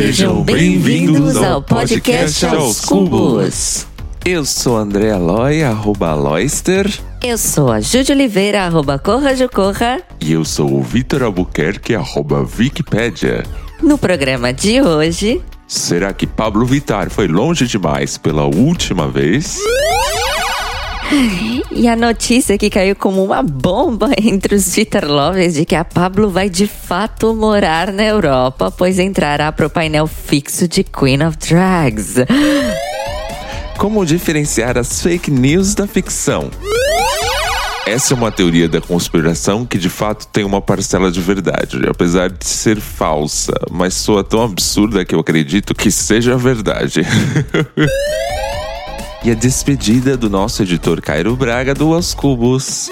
Sejam bem-vindos ao podcast Aos Cubos. Eu sou André Aloy, arroba Aloyster. Eu sou a Júlia Oliveira, arroba Corra de Corra. E eu sou o Vitor Albuquerque, arroba Wikipédia. No programa de hoje... Será que Pablo Vittar foi longe demais pela última vez? E a notícia que caiu como uma bomba entre os Twitter lovers de que a Pablo vai de fato morar na Europa, pois entrará pro painel fixo de Queen of Drags. Como diferenciar as fake news da ficção? Essa é uma teoria da conspiração que de fato tem uma parcela de verdade, apesar de ser falsa, mas soa tão absurda que eu acredito que seja verdade. e a despedida do nosso editor Cairo Braga do Os Cubos.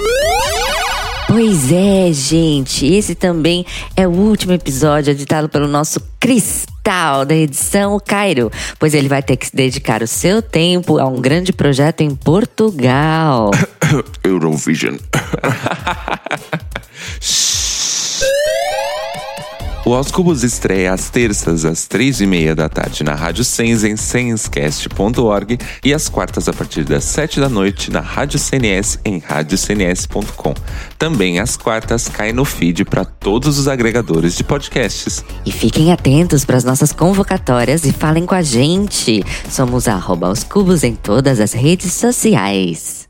Pois é, gente. Esse também é o último episódio editado pelo nosso cristal da edição Cairo, pois ele vai ter que se dedicar o seu tempo a um grande projeto em Portugal. Eurovision. O Aos Cubos estreia às terças, às três e meia da tarde na Rádio Sens em senscast.org e às quartas a partir das sete da noite na Rádio CNS em radiocns.com. Também às quartas cai no feed para todos os agregadores de podcasts. E fiquem atentos para as nossas convocatórias e falem com a gente. Somos arroba Cubos em todas as redes sociais.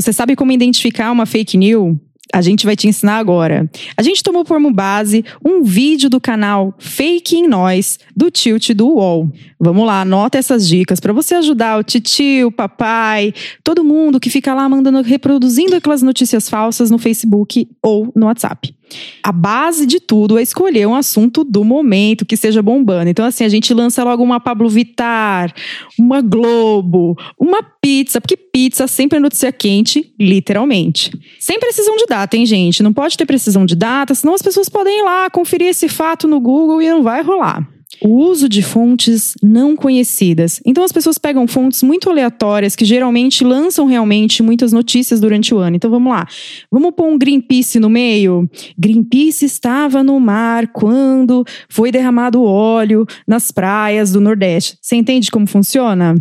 Você sabe como identificar uma fake news? A gente vai te ensinar agora. A gente tomou como base um vídeo do canal Fake em Nós, do Tilt do UOL. Vamos lá, anota essas dicas para você ajudar o titio, o papai, todo mundo que fica lá mandando, reproduzindo aquelas notícias falsas no Facebook ou no WhatsApp. A base de tudo é escolher um assunto do momento que esteja bombando. Então, assim, a gente lança logo uma Pablo Vittar, uma Globo, uma pizza, porque pizza sempre é notícia quente, literalmente. Sem precisão de data, hein, gente? Não pode ter precisão de data, senão as pessoas podem ir lá conferir esse fato no Google e não vai rolar o uso de fontes não conhecidas. Então as pessoas pegam fontes muito aleatórias que geralmente lançam realmente muitas notícias durante o ano. Então vamos lá. Vamos pôr um Greenpeace no meio. Greenpeace estava no mar quando foi derramado óleo nas praias do Nordeste. Você entende como funciona?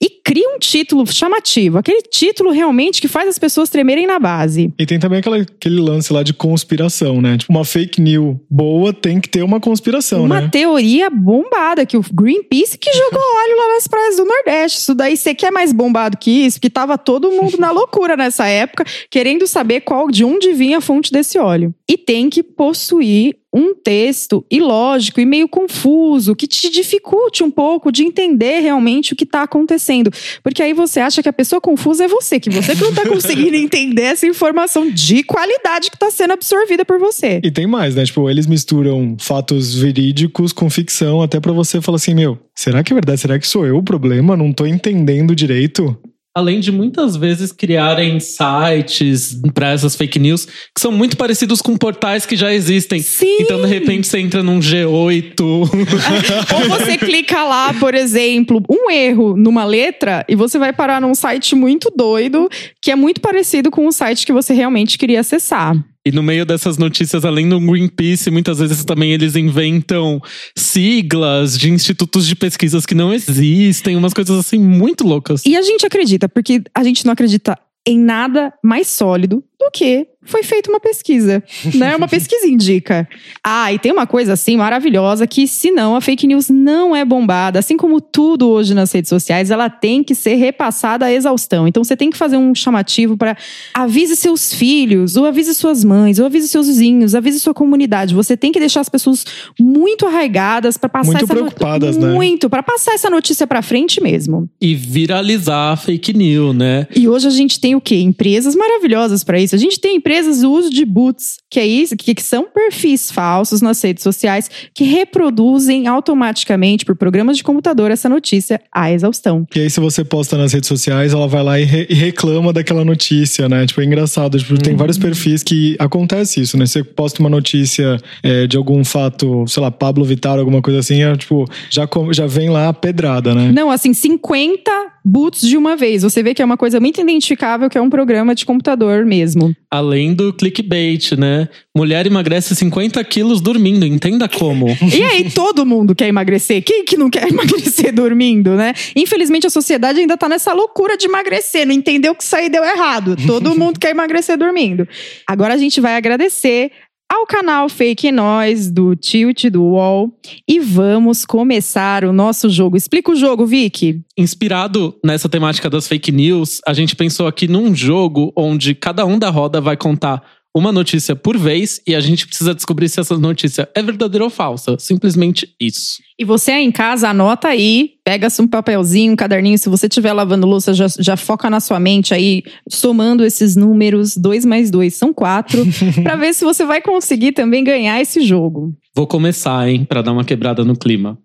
E cria um título chamativo, aquele título realmente que faz as pessoas tremerem na base. E tem também aquela, aquele lance lá de conspiração, né? Tipo, uma fake news boa tem que ter uma conspiração, uma né? Uma teoria bombada, que o Greenpeace que jogou óleo lá nas praias do Nordeste. Isso daí, você quer mais bombado que isso? Porque tava todo mundo na loucura nessa época, querendo saber qual de onde vinha a fonte desse óleo. E tem que possuir um texto ilógico e meio confuso, que te dificulte um pouco de entender realmente o que está acontecendo. Porque aí você acha que a pessoa confusa é você, que você que não está conseguindo entender essa informação de qualidade que está sendo absorvida por você. E tem mais, né? Tipo, eles misturam fatos verídicos com ficção, até para você falar assim, meu, será que é verdade? Será que sou eu o problema? Não tô entendendo direito além de muitas vezes criarem sites para essas fake news que são muito parecidos com portais que já existem. Sim. Então, de repente, você entra num G8. Ou você clica lá, por exemplo, um erro numa letra e você vai parar num site muito doido que é muito parecido com o site que você realmente queria acessar. E no meio dessas notícias, além do Greenpeace, muitas vezes também eles inventam siglas de institutos de pesquisas que não existem, umas coisas assim muito loucas. E a gente acredita, porque a gente não acredita em nada mais sólido do que foi feita uma pesquisa, né? Uma pesquisa indica. Ah, e tem uma coisa assim maravilhosa que, se não, a fake news não é bombada. Assim como tudo hoje nas redes sociais, ela tem que ser repassada à exaustão. Então você tem que fazer um chamativo para avise seus filhos, ou avise suas mães, ou avise seus vizinhos, avise sua comunidade. Você tem que deixar as pessoas muito arraigadas para passar muito essa preocupadas, no... né? Muito, para passar essa notícia para frente mesmo. E viralizar a fake news, né? E hoje a gente tem o quê? Empresas maravilhosas para isso. A gente tem empresas do uso de boots, que é isso? Que, são perfis falsos nas redes sociais que reproduzem automaticamente por programas de computador essa notícia à exaustão. E aí, se você posta nas redes sociais, ela vai lá e, re e reclama daquela notícia, né? Tipo, é engraçado. Tipo, tem vários perfis que acontece isso, né? Você posta uma notícia é, de algum fato, sei lá, Pablo Vittar, alguma coisa assim, é, tipo, já, já vem lá a pedrada, né? Não, assim, 50 boots de uma vez. Você vê que é uma coisa muito identificável, que é um programa de computador mesmo. Além do clickbait, né? Mulher emagrece 50 quilos dormindo, entenda como. e aí, todo mundo quer emagrecer. Quem que não quer emagrecer dormindo, né? Infelizmente, a sociedade ainda tá nessa loucura de emagrecer. Não entendeu que isso aí deu errado. Todo mundo quer emagrecer dormindo. Agora a gente vai agradecer ao canal Fake Nós do Tilt do UOL e vamos começar o nosso jogo. Explica o jogo, Vicky. Inspirado nessa temática das fake news, a gente pensou aqui num jogo onde cada um da roda vai contar uma notícia por vez e a gente precisa descobrir se essa notícia é verdadeira ou falsa. Simplesmente isso. E você aí em casa, anota aí, pega um papelzinho, um caderninho. Se você estiver lavando louça, já, já foca na sua mente aí, somando esses números, dois mais dois são quatro, para ver se você vai conseguir também ganhar esse jogo. Vou começar, hein, para dar uma quebrada no clima.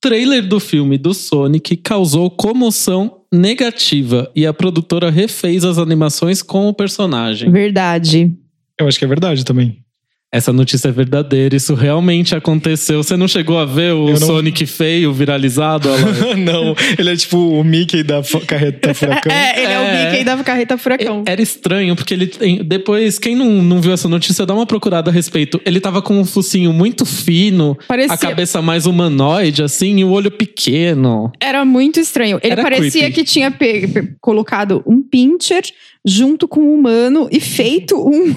Trailer do filme do Sonic causou comoção negativa e a produtora refez as animações com o personagem. Verdade. Eu acho que é verdade também. Essa notícia é verdadeira, isso realmente aconteceu. Você não chegou a ver o não... Sonic feio viralizado? não, ele é tipo o Mickey da carreta furacão. é, ele é, é, o Mickey da carreta furacão. Era estranho, porque ele. Depois, quem não, não viu essa notícia, dá uma procurada a respeito. Ele tava com um focinho muito fino, Parecia... a cabeça mais humanoide, assim, e o olho pequeno. Era muito estranho. Ele Era parecia creepy. que tinha colocado um pincher junto com o humano e feito um,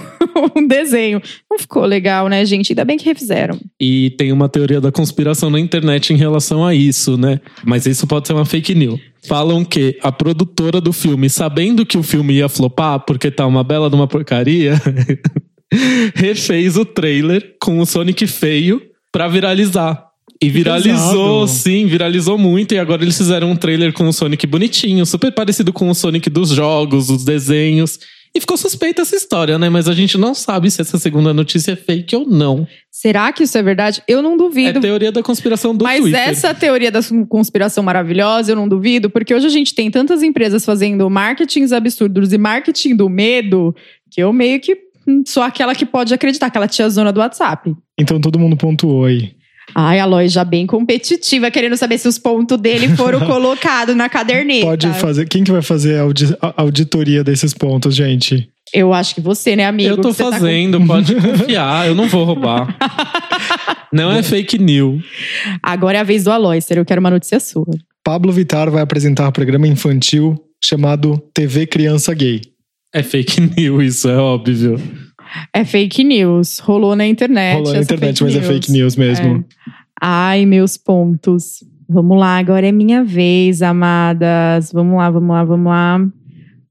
um desenho. Não ficou legal, né, gente? Ainda bem que refizeram. E tem uma teoria da conspiração na internet em relação a isso, né? Mas isso pode ser uma fake news. Falam que a produtora do filme, sabendo que o filme ia flopar, porque tá uma bela de uma porcaria, refez o trailer com o Sonic feio pra viralizar. E viralizou, sim, viralizou muito. E agora eles fizeram um trailer com o Sonic bonitinho, super parecido com o Sonic dos jogos, dos desenhos. E ficou suspeita essa história, né? Mas a gente não sabe se essa segunda notícia é fake ou não. Será que isso é verdade? Eu não duvido. É teoria da conspiração do Mas Twitter. Mas essa teoria da conspiração maravilhosa, eu não duvido, porque hoje a gente tem tantas empresas fazendo marketings absurdos e marketing do medo, que eu meio que sou aquela que pode acreditar, aquela tia zona do WhatsApp. Então todo mundo pontuou aí. Ai, a Lois já bem competitiva, querendo saber se os pontos dele foram colocados na caderneta. Pode fazer. Quem que vai fazer a, audi auditoria desses pontos, gente? Eu acho que você, né, amigo? Eu tô fazendo, tá com... pode confiar, eu não vou roubar. não é fake news. Agora é a vez do Aloyster, eu quero uma notícia sua. Pablo Vittar vai apresentar um programa infantil chamado TV Criança Gay. É fake news, isso é óbvio. É fake news. Rolou na internet. Rolou na internet, mas news. é fake news mesmo. É. Ai, meus pontos. Vamos lá, agora é minha vez, amadas. Vamos lá, vamos lá, vamos lá.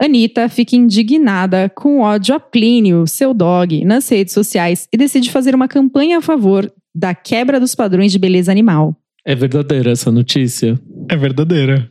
Anitta fica indignada com ódio a Plínio, seu dog, nas redes sociais e decide fazer uma campanha a favor da quebra dos padrões de beleza animal. É verdadeira essa notícia? É verdadeira.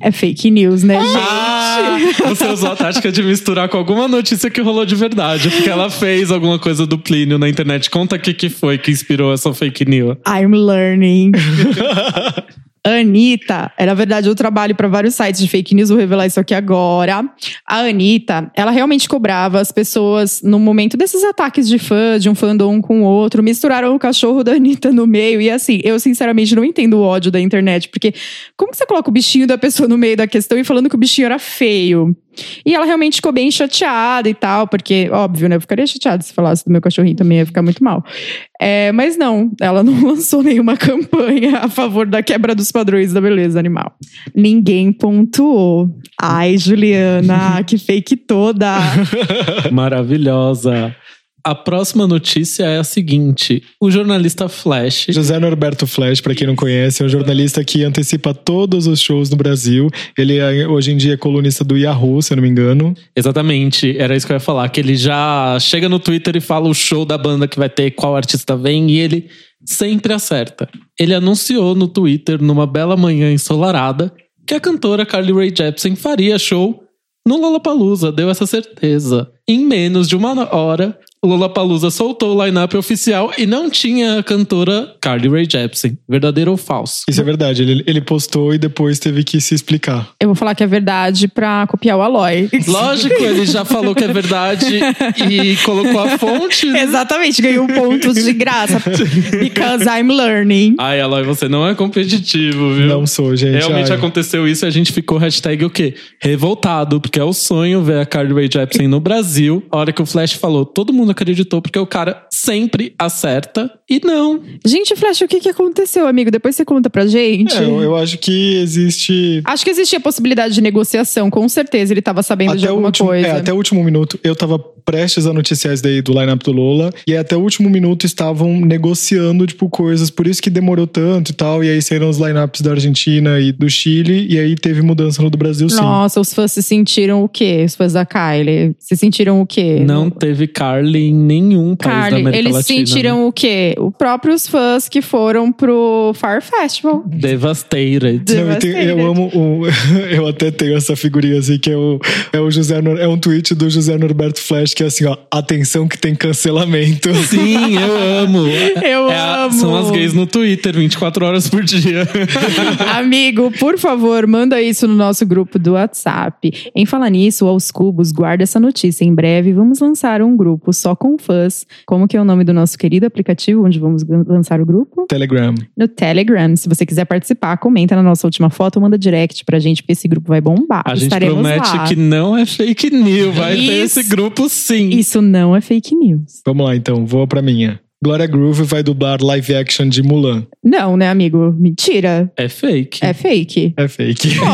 É fake news, né, ah! gente? Você usou a tática de misturar com alguma notícia que rolou de verdade. Porque ela fez alguma coisa do Plínio na internet. Conta o que, que foi que inspirou essa fake news. I'm learning. Anitta, é, na verdade, eu trabalho para vários sites de fake news, vou revelar isso aqui agora. A Anitta, ela realmente cobrava as pessoas no momento desses ataques de fã, de um fandom com o outro, misturaram o cachorro da Anitta no meio. E assim, eu sinceramente não entendo o ódio da internet, porque como que você coloca o bichinho da pessoa no meio da questão e falando que o bichinho era feio? E ela realmente ficou bem chateada e tal, porque, óbvio, né? Eu ficaria chateada se falasse do meu cachorrinho também, ia ficar muito mal. É, mas não, ela não lançou nenhuma campanha a favor da quebra dos padrões da beleza animal. Ninguém pontuou. Ai, Juliana, que fake toda! Maravilhosa. A próxima notícia é a seguinte: o jornalista Flash. José Norberto Flash, para quem não conhece, é um jornalista que antecipa todos os shows no Brasil. Ele é, hoje em dia é colunista do Yahoo, se eu não me engano. Exatamente, era isso que eu ia falar. Que ele já chega no Twitter e fala o show da banda que vai ter, qual artista vem, e ele sempre acerta. Ele anunciou no Twitter, numa bela manhã ensolarada, que a cantora Carly Rae Jepsen faria show no Lollapalooza, deu essa certeza. Em menos de uma hora, o Lollapalooza soltou o line-up oficial e não tinha a cantora Carly Rae Jepsen. Verdadeiro ou falso? Isso é verdade. Ele, ele postou e depois teve que se explicar. Eu vou falar que é verdade pra copiar o Aloy. Lógico, ele já falou que é verdade e colocou a fonte. né? Exatamente, ganhou pontos de graça. Because I'm learning. Ai, Aloy, você não é competitivo, viu? Não sou, gente. Realmente Ai. aconteceu isso e a gente ficou hashtag o quê? Revoltado, porque é o sonho ver a Carly Rae Jepsen no Brasil. A hora que o Flash falou, todo mundo acreditou, porque o cara sempre acerta e não. Gente, Flash, o que, que aconteceu, amigo? Depois você conta pra gente. É, eu, eu acho que existe. Acho que existia possibilidade de negociação, com certeza. Ele tava sabendo de Até o, alguma último, coisa. é, até o último minuto, eu tava prestes a noticiar isso daí do lineup do Lola, e até o último minuto estavam negociando, tipo, coisas, por isso que demorou tanto e tal, e aí saíram os lineups da Argentina e do Chile, e aí teve mudança no do Brasil, sim. Nossa, os fãs se sentiram o quê? Os fãs da Kylie? Se sentiram o quê? Não teve Carly em nenhum país da Carly, América eles Latina. sentiram né? o quê? Os próprios fãs que foram pro Fire Festival. Devastated. Não, eu, tenho- eu Devastated. amo o, eu até tenho essa figurinha assim que é o, é o José Nor- é um tweet do José Norberto Flash que é assim ó atenção que tem cancelamento Sim, eu amo. Eu É a- amo. São as gays no Twitter, 24 horas por dia. Amigo, por favor, manda isso no nosso grupo do WhatsApp. Em falar nisso, aos cubos, guarda essa notícia. Em breve, vamos lançar um grupo só com fãs. Como que é o nome do nosso querido aplicativo onde vamos lançar o grupo? Telegram No Telegram. Se você quiser participar, comenta na nossa última foto, manda direct pra gente, porque esse grupo vai bombar. A gente Estaremos promete lá. que não é fake news. Vai ter Isso. esse grupo sim. Isso não é fake news. vamos lá então vou pra minha Glória Groove vai dublar live action de Mulan Não, né, amigo? Mentira. É fake. É fake. é fake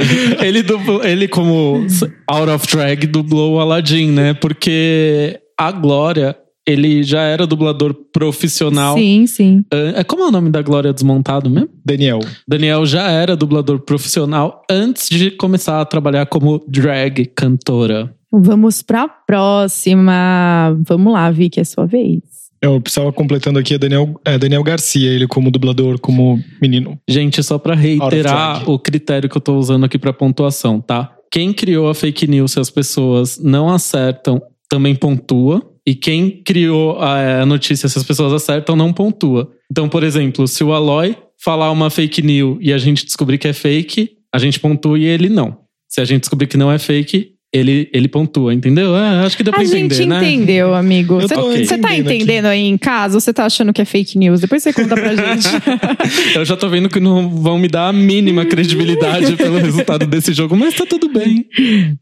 ele, dublou, ele, como out of drag, dublou o Aladdin, né? Porque a Glória, ele já era dublador profissional. Sim, sim. É como é o nome da Glória desmontado mesmo? Daniel Daniel já era dublador profissional antes de começar a trabalhar como drag cantora. Vamos pra próxima. Vamos lá, Vicky, é sua vez. Eu precisava completando aqui é Daniel é Daniel Garcia ele como dublador como menino Gente, só of reiterar o critério que eu tô usando aqui pra pontuação, tá? Quem criou a fake news, se as pessoas não acertam, também pontua. E quem criou a a notícia, se as pessoas acertam, não pontua. Então, por exemplo, se o Aloy falar uma fake news e a gente descobrir que é fake, a gente pontua e ele não. Se a gente descobrir que não é fake, ele, ele pontua, entendeu? É, acho que deu pra A entender, gente né? entendeu, amigo. Você tô Ok. você tá entendendo aqui. aí em casa ou você tá achando que é fake news? Depois você conta pra gente. Eu já tô vendo que não vão me dar a mínima credibilidade pelo resultado desse jogo, mas tá tudo bem.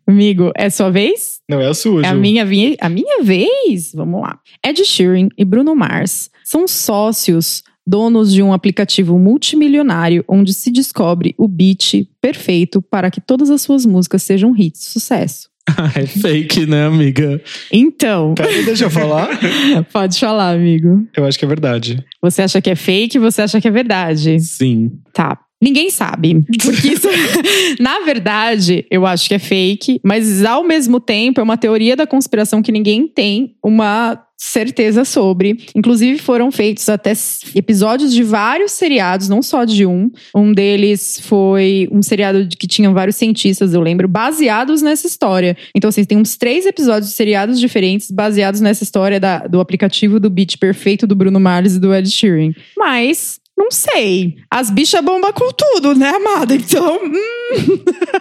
amigo, é sua vez? não é a sua É a minha, a minha vez? Vamos lá. Ed Sheeran e Bruno Mars são sócios, donos de um aplicativo multimilionário onde se descobre o beat perfeito para que todas as suas músicas sejam hits de sucesso. é fake, né, amiga? Então, Pera, deixa eu falar pode falar, amigo. eu acho que é verdade Você acha que é fake, você acha que é verdade. Sim. Tá. Ninguém sabe. Porque isso, na verdade, eu acho que é fake, mas ao mesmo tempo é uma teoria da conspiração que ninguém tem uma certeza sobre. Inclusive, foram feitos até episódios de vários seriados, não só de um. Um deles foi um seriado de- que tinha vários cientistas, eu lembro, baseados nessa história. Então, assim, tem uns três episódios de seriados diferentes baseados nessa história da- do aplicativo do beat perfeito do Bruno Mars e do Ed Sheeran. Mas. Não sei. As bichas bombam com tudo, né, amada? Então. hum,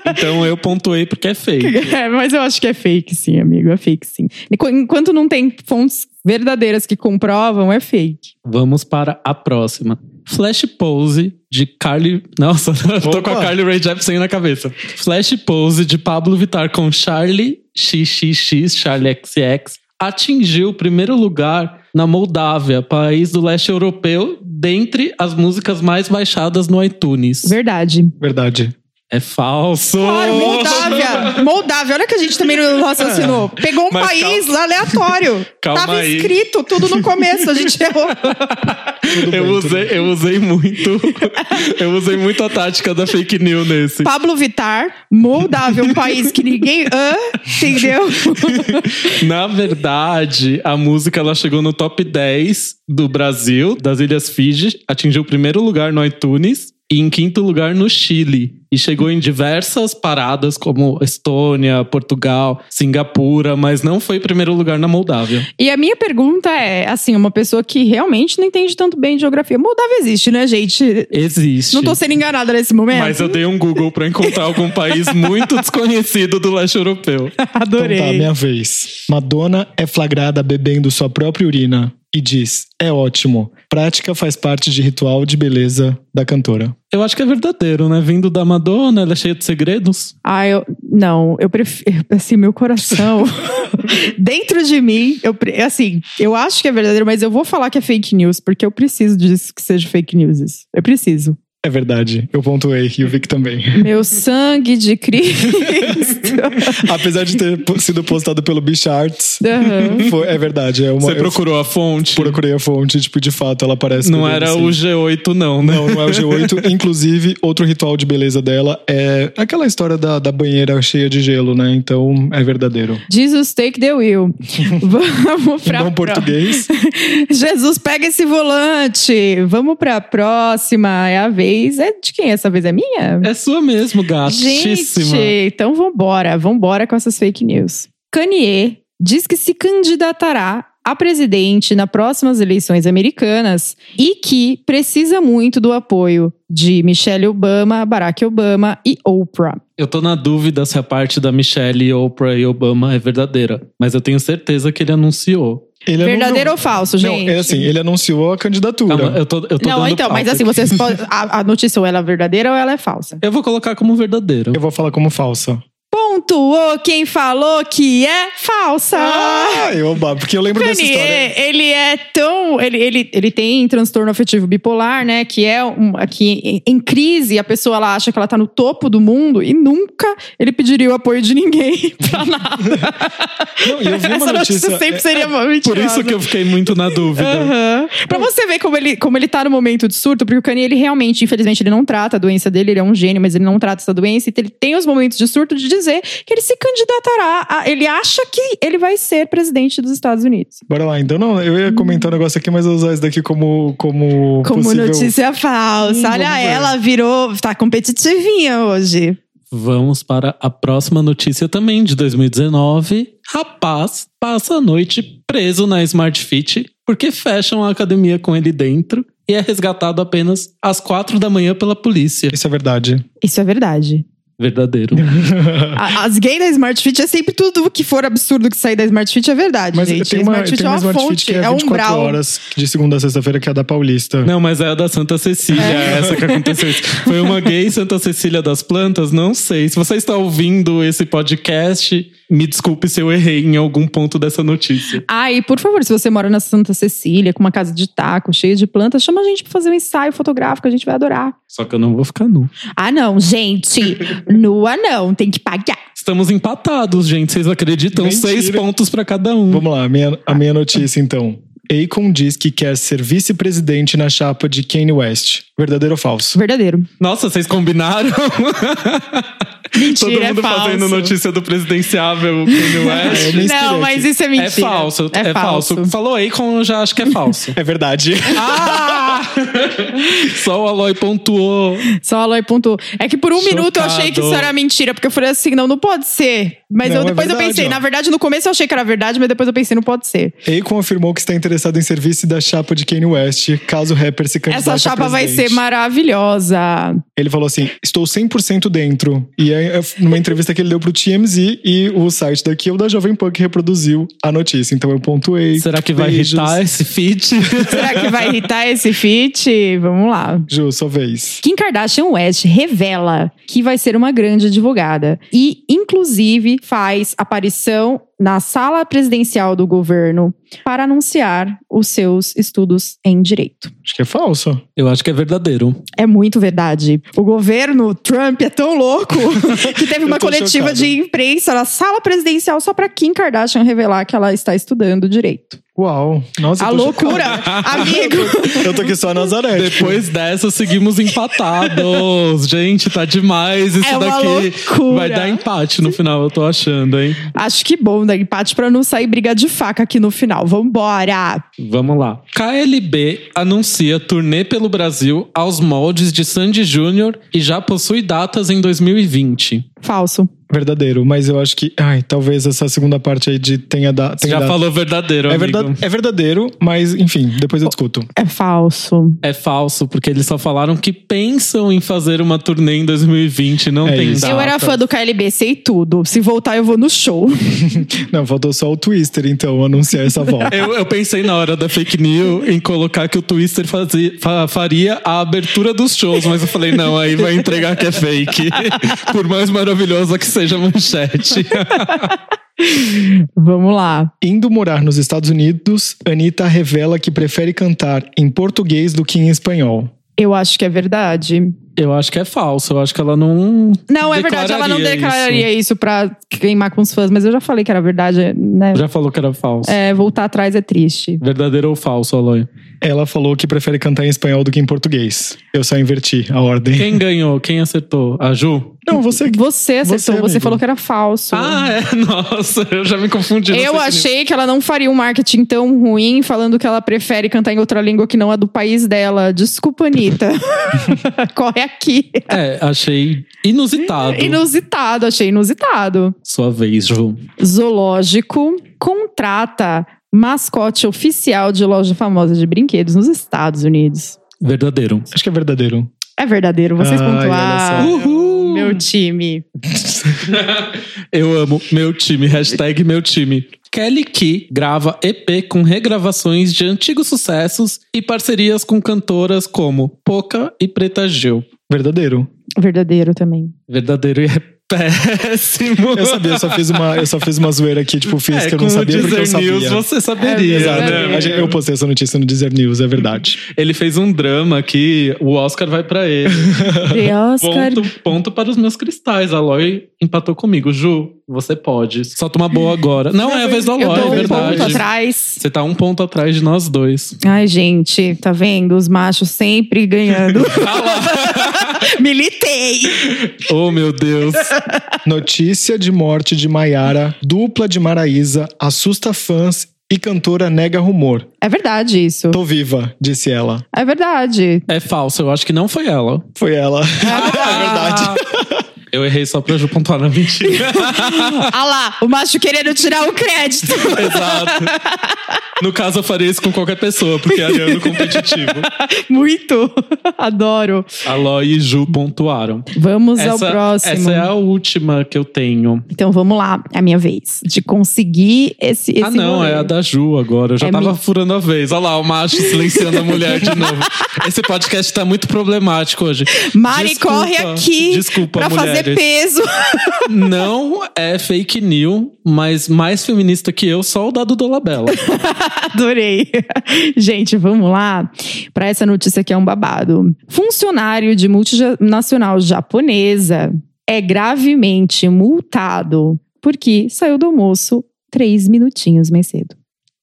Então eu pontuei porque é fake. é, mas eu acho que é fake, sim, amigo. É fake, sim. Enqu- Enquanto não tem fontes verdadeiras que comprovam, é fake. Vamos para a próxima. Flash Pose de Carly. Nossa, eu tô com a. Carly Rae Jepsen na cabeça. Flash Pose de Pablo Vittar com Charlie XXX, Charlie XX, atingiu o primeiro lugar na Moldávia, país do leste europeu, dentre as músicas mais baixadas no iTunes. Verdade. verdade É falso! Claro, Moldávia. Moldávia. Olha que a gente também não raciocinou. Pegou um Mas país aleatório. Calma Tava aí. escrito tudo no começo, a gente errou. eu, usei, eu usei muito. eu usei muito a tática da fake news nesse. Pablo Vittar, Moldávia, um país que ninguém. Hã? Entendeu? Na verdade, a música ela chegou no top 10 do Brasil, das Ilhas Fiji, atingiu o primeiro lugar no iTunes e em quinto lugar no Chile. E chegou em diversas paradas, como Estônia, Portugal, Singapura, mas não foi primeiro lugar na Moldávia. E a minha pergunta é, assim, uma pessoa que realmente não entende tanto bem de geografia. Moldávia existe, né, gente? Existe. Não tô sendo enganada nesse momento. Mas eu dei um Google pra encontrar algum país muito desconhecido do leste europeu. Adorei. Então tá, minha vez. Madonna é flagrada bebendo sua própria urina e diz: É ótimo. Prática faz parte de ritual de beleza da cantora. Eu acho que é verdadeiro, né? Vindo da Madonna, ela é cheia de segredos. Ah, eu. Não, eu prefiro. Assim, meu coração. dentro de mim, eu, pre- assim, eu acho que é verdadeiro, mas eu vou falar que é fake news, porque eu preciso disso que seja fake news. Eu preciso. É verdade. Eu pontuei e o Vic também. Meu sangue de Cristo. Apesar de ter sido postado pelo Bicha Arts, Aham. foi- é verdade. É uma, Você eu procurou a fonte? procurei a fonte, tipo, de fato, ela parece. Não era o ser. G8, não, né? Não, não é o G8. Inclusive, outro ritual de beleza dela é aquela história da, da banheira cheia de gelo, né? Então, é verdadeiro. Jesus take the wheel. Vamos pra pró- português. Jesus pega esse volante. Vamos pra próxima. É a vez. É de quem? Essa vez é minha? É sua mesmo, gatíssima. Gente, então vambora, vambora com essas fake news. Kanye diz que se candidatará a presidente nas próximas eleições americanas e que precisa muito do apoio de Michelle Obama, Barack Obama e Oprah. Eu tô na dúvida se a parte da Michelle, Oprah e Obama é verdadeira. Mas eu tenho certeza que ele anunciou. Ele Verdadeiro não, ou falso, Não, gente? é assim, ele anunciou a candidatura. Calma, eu tô, eu tô Não, dando então, mas assim, vocês podem. A, a notícia ou ela é verdadeira ou ela é falsa. Eu vou colocar como verdadeiro. Eu vou falar como falsa. Pontuou quem falou que é falsa. Ah, eu, porque eu lembro dessa história. Kanye, ele é tão. Ele, ele, ele tem transtorno afetivo bipolar, né? Que é um. Que em, crise, a pessoa ela acha que ela tá no topo do mundo e nunca ele pediria o apoio de ninguém pra nada. Não, eu vi uma Essa notícia, notícia- sempre seria mentirosa. Por isso que eu fiquei muito na dúvida. Aham. Pra você ver como ele, como ele tá no momento de surto, porque o Kanye, ele realmente, infelizmente, ele não trata a doença dele, ele é um gênio, mas ele não trata essa doença, e ele tem os momentos de surto de dizer que ele se candidatará, a, ele acha que ele vai ser presidente dos Estados Unidos. Bora lá, então. Não, eu ia comentar um negócio aqui, mas eu vou usar isso daqui como, como, Como possível... notícia falsa. Hum, Olha, ela virou, tá competitivinha hoje. Vamos para a próxima notícia também de 2019. Rapaz passa a noite preso na Smart Fit porque fecham a academia com ele dentro e é resgatado apenas às quatro da manhã pela polícia. Isso é verdade. Isso é verdade. Verdadeiro. As gays da Smart Fit é sempre tudo que for absurdo que sair da Smart Fit é verdade, Mas gente. tem a uma, Smart Fit tem é uma uma Smart fonte, Fit que é é um 24 umbral. horas, de segunda a sexta-feira, que é a da Paulista. Não, mas é a da Santa Cecília, É. essa que aconteceu isso. Foi uma gay Santa Cecília das Plantas? Não sei. Se você está ouvindo esse podcast, me desculpe se eu errei em algum ponto dessa notícia. Ah, e por favor, se você mora na Santa Cecília, com uma casa de taco, cheia de plantas, chama a gente pra fazer um ensaio fotográfico, a gente vai adorar. Só que eu não vou ficar nu. Ah, não, gente. Nua não, tem que pagar. Estamos empatados, gente. Vocês acreditam? Mentira. Seis pontos pra cada um. Vamos lá, a minha, a minha notícia então. Akon diz que quer ser vice-presidente na chapa de Kanye West. Verdadeiro ou falso? Verdadeiro. Nossa, vocês combinaram? Mentira, Todo mundo é falso. fazendo notícia do presidenciável Kanye West. eu me inspirei Não, mas isso é mentira. É falso, é, falso. Falou Akon, eu já acho que é falso. É verdade. ah! Só o Aloy pontuou. Só a Aloy pontuou. É que por um minuto eu achei que isso Chocado. era mentira, porque eu falei assim, não, não pode ser. Mas Não, eu, é depois eu verdade, pensei, ó. na verdade, no começo eu achei que era verdade, mas depois eu pensei, não pode ser. Akon afirmou que está interessado em ser vice da chapa de Kanye West, caso o rapper se candidate Essa chapa a vai ser maravilhosa. Ele falou assim: estou 100% dentro. E é é numa entrevista que ele deu pro TMZ e o site daqui, o da Jovem Pan, que reproduziu a notícia. Então eu pontuei. Será que vai Beijos. irritar esse feat? Será que vai irritar esse feat? Vamos lá. Ju, sua vez. Kim Kardashian West revela que vai ser uma grande advogada e, inclusive, faz aparição na sala presidencial do governo para anunciar os seus estudos em direito. Acho que é falso. Eu acho que é verdadeiro. É muito verdade. O governo Trump é tão louco que teve uma coletiva chocado. de imprensa na sala presidencial só para Kim Kardashian revelar que ela está estudando direito. Uau. Nossa, A loucura, amigo. Eu tô aqui só Nazaré. Depois dessa, seguimos empatados. Gente, tá demais isso É uma daqui. loucura. Vai dar empate no final, eu tô achando, hein? Acho que bom dar empate pra não sair briga de faca aqui no final. Vambora! Vamos lá. KLB anuncia turnê pelo Brasil aos moldes de Sandy Júnior e já possui datas em 2020. Falso. Verdadeiro, mas eu acho que. Ai, talvez essa segunda parte aí de tenha da. Você tenha já dado- falou verdadeiro, É, amigo. verdade, é verdadeiro, mas enfim, depois eu discuto. É falso. É falso, porque eles só falaram que pensam em fazer uma turnê em 2020, não É tem isso. data. Eu era fã do KLB, sei tudo. Se voltar, eu vou no show. Não, faltou só o Twister, então, anunciar essa volta. Eu, eu pensei na hora da fake news em colocar que o Twister fazia- fa- faria a abertura dos shows, mas eu falei, não, aí vai entregar que é fake. Por mais maravilhosa que seja a manchete. Vamos lá. Indo morar nos Estados Unidos, Anitta revela que prefere cantar em português do que em espanhol. Eu acho que é verdade. Eu acho que é falso, eu acho que ela não. Não, é verdade, ela não declararia declararia isso. pra queimar com os fãs, mas eu já falei que era verdade, né? Já falou que era falso. É, voltar atrás é triste. Verdadeiro ou falso, Aloy? Ela falou que prefere cantar em espanhol do que em português. Eu só inverti a ordem. Quem ganhou? Quem acertou? A Ju? Não, você. Você acertou, Você, você, falou que era falso. Ah, é? Nossa, eu já me confundi. Eu achei que ela não faria um marketing tão ruim falando que ela prefere cantar em outra língua que não a do país dela. Desculpa, Anitta. Corre aqui. É, achei inusitado. Inusitado, achei inusitado. Sua vez, Ju. Zoológico contrata mascote oficial de loja famosa de brinquedos nos Estados Unidos. Verdadeiro. Acho que é verdadeiro. É verdadeiro, vocês Ai, pontuaram. Uhul. Meu time. Eu amo meu time, hashtag meu time. Kelly Key grava EP com regravações de antigos sucessos e parcerias com cantoras como Poca e Preta Gil. Verdadeiro. Verdadeiro também. Verdadeiro e é péssimo. Eu sabia, eu só fiz uma, eu só fiz uma zoeira aqui, tipo, fiz É, que eu não sabia porque eu sabia. News você saberia, É Exato. né? Eu postei essa notícia no Deezer News, é verdade. Ele fez um drama que o Oscar vai pra ele. The Oscar. Ponto, ponto para os meus cristais. A Aloy empatou comigo. Ju, você pode. Solta uma boa agora. Não, é a vez Aloy, dou é um verdade. ponto atrás. Você tá um ponto atrás de nós dois. Ai, gente, tá vendo? Os machos sempre ganhando. Militei! Oh, meu Deus. Notícia de morte de Maiara, dupla de Maraísa, assusta fãs e cantora nega rumor. É verdade isso. Tô viva, disse ela. É verdade. É falso, eu acho que não foi ela. Foi ela. É verdade. Eu errei só pra Ju pontuar na mentira. Ah lá, o macho querendo tirar o crédito. Exato. No caso, eu faria isso com qualquer pessoa, porque é ariano competitivo. Muito. Adoro. Aloy e Ju pontuaram. Vamos ao próximo. essa é a última que eu tenho. Então vamos lá, é a minha vez. De conseguir esse. esse ah, não, rolê. é a da Ju agora. Eu já É tava mi- furando a vez. Olha lá, o macho silenciando a mulher de novo. Esse podcast tá muito problemático hoje. Mari Desculpa, corre aqui Desculpa, pra mulheres. peso. Não é fake news, mas mais feminista que eu, só o dado do Labela. Adorei. Gente, vamos lá para essa notícia que é um babado. Funcionário de multinacional japonesa é gravemente multado porque saiu do almoço três minutinhos mais cedo.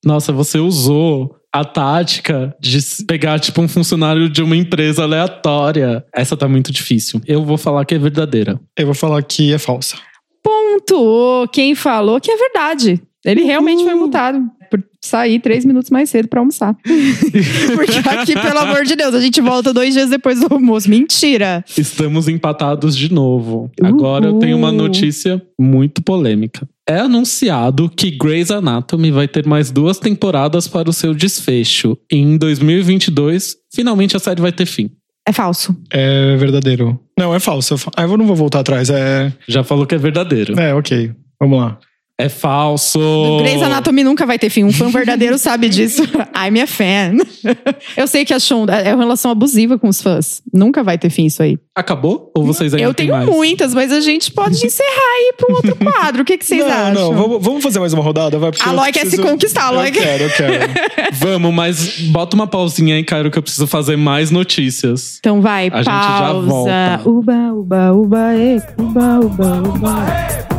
Nossa, você usou a tática de pegar, tipo, um funcionário de uma empresa aleatória. Essa tá muito difícil. Eu vou falar que é verdadeira. Eu vou falar que é falsa. Pontuou quem falou que é verdade. Ele realmente foi multado por sair três minutos mais cedo pra almoçar. Porque aqui, pelo amor de Deus, a gente volta dois dias depois do almoço. Mentira! Estamos empatados de novo. Agora eu tenho uma Uhul. notícia muito polêmica. É anunciado que Grey's Anatomy vai ter mais duas temporadas para o seu desfecho. E em 2022, finalmente a série vai ter fim. É falso. É verdadeiro. Não, é falso. Ah, eu não vou voltar atrás. É. Já falou que é verdadeiro. É, ok. Vamos lá. É falso. Grey's Anatomy nunca vai ter fim. Um fã verdadeiro sabe disso. I'm a fan. Eu sei que a Shonda é uma relação abusiva com os fãs. Nunca vai ter fim isso aí. Acabou? Ou vocês ainda Eu tenho mais? muitas, mas a gente pode encerrar aí para um outro quadro. O que, que vocês não, acham? não, vamos, vamos fazer mais uma rodada? Vai, A Loi quer se preciso- conquistar, Loi Eu quer- quero, eu quero. Vamos, mas bota uma pausinha aí, Cairo, que eu preciso fazer mais notícias. Então vai, A gente já pausa. volta. Uba, uba, uba, e, uba, uba, uba. Bumba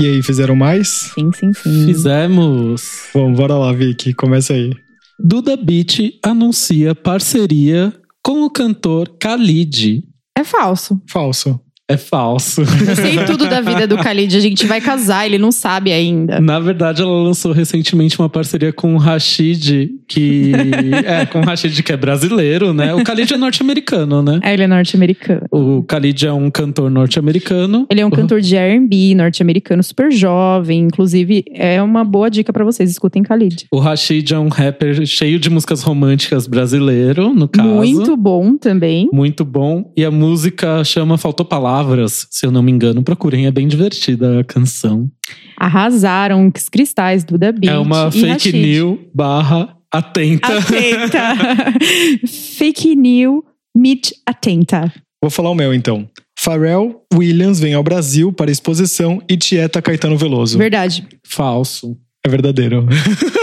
E aí, fizeram mais? Sim, sim, sim. Fizemos. Vamos, bora lá, Vicky. Começa aí. Duda Beat anuncia parceria com o cantor Khalid. É falso. Falso. É falso. Eu sei tudo da vida do Khalid. A gente vai casar, ele não sabe ainda. Na verdade, ela lançou recentemente uma parceria com o Rashid, que. é, com o Rashid, que é brasileiro, né? O Khalid é norte-americano, né? É, ele é norte-americano. O Khalid é um cantor norte-americano. Ele é um cantor de R&B norte-americano, super jovem. Inclusive, é uma boa dica pra vocês. Escutem Khalid. O Rashid é um rapper cheio de músicas românticas brasileiro, no caso. Muito bom também. Muito bom. E a música chama Faltou Palavras, se eu não me engano. Procurem, é bem divertida a canção. Arrasaram os cristais do Da Beat é uma e fake Rashid. news barra atenta. Atenta. fake news, meet atenta. Vou falar o meu então. Pharrell Williams vem ao Brasil para exposição e Tieta Caetano Veloso. Verdade. Falso. É verdadeiro.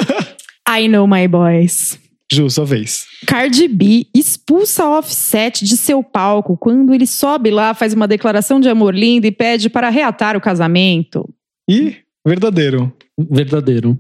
I know my boys. Ju, sua vez. Cardi B expulsa Offset de seu palco quando ele sobe lá, faz uma declaração de amor linda e pede para reatar o casamento. E verdadeiro. Verdadeiro.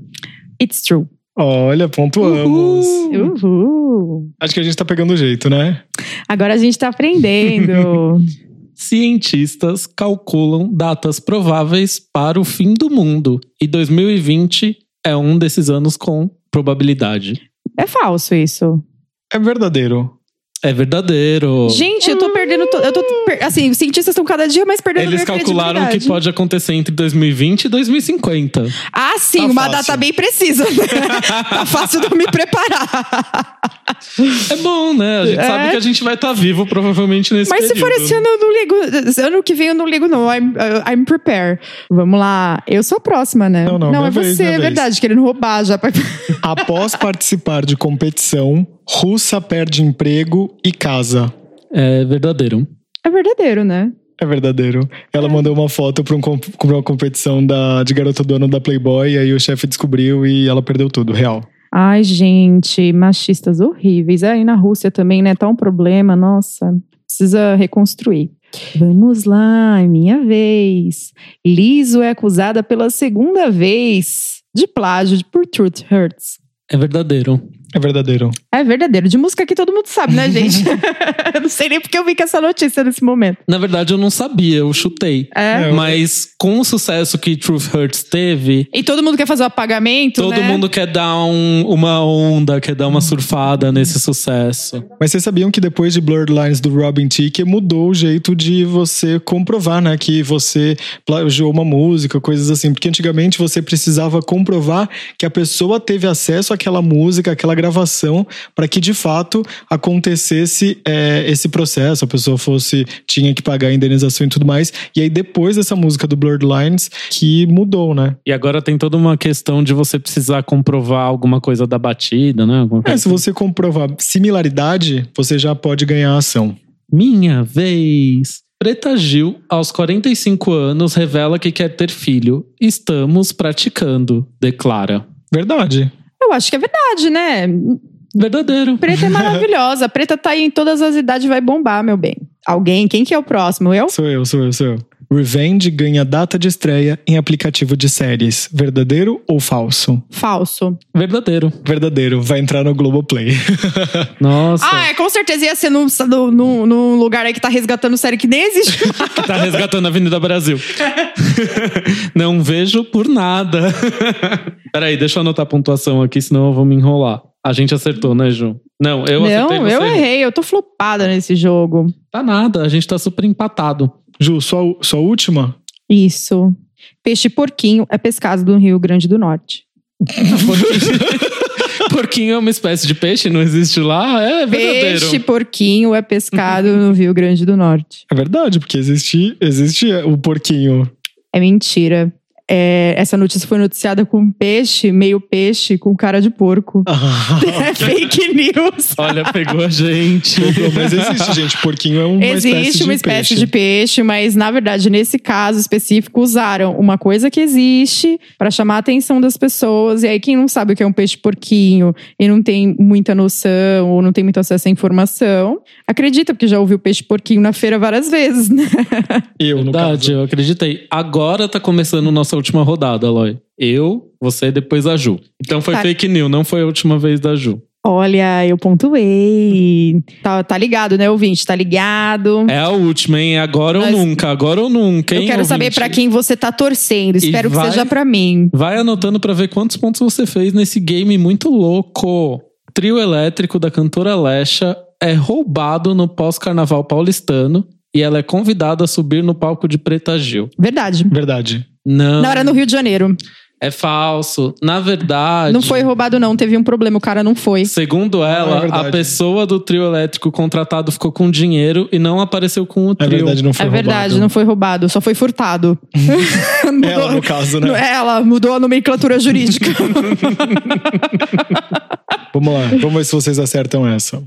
It's true. Olha, pontuamos. Uhul. Acho que a gente tá pegando o jeito, né? Agora a gente tá aprendendo. Cientistas calculam datas prováveis para o fim do mundo. E 2020 é um desses anos com probabilidade. É falso isso. É verdadeiro. É verdadeiro. Gente, eu tô perdendo. to- Eu tô, per- assim, os cientistas estão cada dia mais perdendo Eles minha calcularam que credibilidade. pode acontecer entre 2020 e 2050. Ah, sim, Tá uma fácil. data bem precisa. tá fácil de eu me preparar. É bom, né? A gente É. sabe que a gente vai estar vivo provavelmente nesse Mas se for período. esse ano, eu não ligo. Ano que vem eu não ligo, não. I'm, uh, I'm prepared. Vamos lá. Eu sou a próxima, né? Não, não, é minha vez, você, é vez. verdade, querendo roubar já. Após participar de competição, russa perde emprego e casa. É verdadeiro. É verdadeiro, né? É verdadeiro. Ela mandou uma foto pra, um, uma competição da, de garota do ano da Playboy, e aí o chefe descobriu e ela perdeu tudo, real. Ai, gente, machistas horríveis. Aí na Rússia também, né? Tá um problema, nossa. Precisa reconstruir. Vamos lá, é minha vez. Liso é acusada pela segunda vez de plágio por Truth Hurts. É verdadeiro. É verdadeiro. É verdadeiro. De música que todo mundo sabe, né, gente? eu não sei nem porque eu vi com essa notícia nesse momento. Na verdade, eu não sabia, eu chutei. É. É, Mas com o sucesso que Truth Hurts teve, E todo mundo quer fazer o apagamento, todo né? mundo quer dar um- uma onda, quer dar uma surfada nesse sucesso. Mas vocês sabiam que depois de Blurred Lines do Robin Thicke mudou o jeito de você comprovar, né? Que você plagiou uma música, coisas assim. Porque antigamente você precisava comprovar que a pessoa teve acesso àquela música, àquela gravação, para que de fato acontecesse é, esse processo. A pessoa fosse, tinha que pagar a indenização e tudo mais. E aí depois dessa música do Blurred Lines, que mudou, né? E agora tem toda uma questão de você precisar comprovar alguma coisa da batida, né? É, se você comprovar similaridade, você já pode ganhar a ação. Minha vez. Preta Gil, aos 45 anos, revela que quer ter filho. Estamos praticando, declara. Verdade. Eu acho que é verdade, né? Verdadeiro. Preta é maravilhosa. Preta tá aí em todas as idades, vai bombar, meu bem. Alguém? Quem que é o próximo? Eu? Sou eu, sou eu, sou eu. Revenge ganha data de estreia em aplicativo de séries. Verdadeiro ou falso? Falso. Verdadeiro. Verdadeiro. Vai entrar no Globoplay. Nossa. Ah, é, com certeza ia ser num, num, num- lugar aí que tá resgatando série que nem existe. Que tá resgatando a Avenida Brasil. Não vejo por nada. Peraí, deixa eu anotar a pontuação aqui, senão eu vou me enrolar. A gente acertou, né, Ju? Não, eu acertei, não, você eu errei. Eu tô flopada nesse jogo. Tá nada, a gente tá super empatado. Ju, sua, sua última? Isso. Peixe porquinho é pescado no Rio Grande do Norte. Porquinho é uma espécie de peixe, não existe lá? É verdadeiro. Peixe porquinho é pescado no Rio Grande do Norte. É verdade, porque existe, existe o porquinho. É mentira. É, essa notícia foi noticiada com peixe, meio peixe, com cara de porco. É fake news. Olha, pegou a gente. Mas existe, gente. Porquinho é uma Existe espécie de uma espécie peixe. de peixe, mas na verdade, nesse caso específico, usaram uma coisa que existe para chamar a atenção das pessoas. E aí, quem não sabe o que é um peixe porquinho e não tem muita noção ou não tem muito acesso à informação, acredita, porque já ouviu peixe porquinho na feira várias vezes, né? Eu, no Verdade, caso. eu acreditei. Agora tá começando nossa última rodada, Aloy. Eu, você e depois a Ju. Então foi Tá. fake news, não foi a última vez da Ju. Olha, eu pontuei. Tá, tá ligado, né, ouvinte? Tá ligado? É a última, hein? Agora Mas- ou nunca, agora ou nunca, hein? eu quero saber ouvinte? pra quem você tá torcendo. Espero que vai- seja pra mim. Vai anotando pra ver quantos pontos você fez nesse game muito louco. Trio elétrico da cantora Lesha é roubado no pós-carnaval paulistano e ela é convidada a subir no palco de Preta Gil. Verdade. Verdade. Não, Não, era no Rio de Janeiro. é falso. Na verdade, Não foi roubado, não. Teve um problema. O cara não foi. Segundo é ela, verdade. a pessoa do trio elétrico contratado ficou com dinheiro e não apareceu com o É trio. verdade, não foi é verdade, roubado. não foi roubado. Só foi furtado. Mudou- Ela, no caso, né? Ela mudou a nomenclatura jurídica. Vamos lá, vamos ver se vocês acertam essa.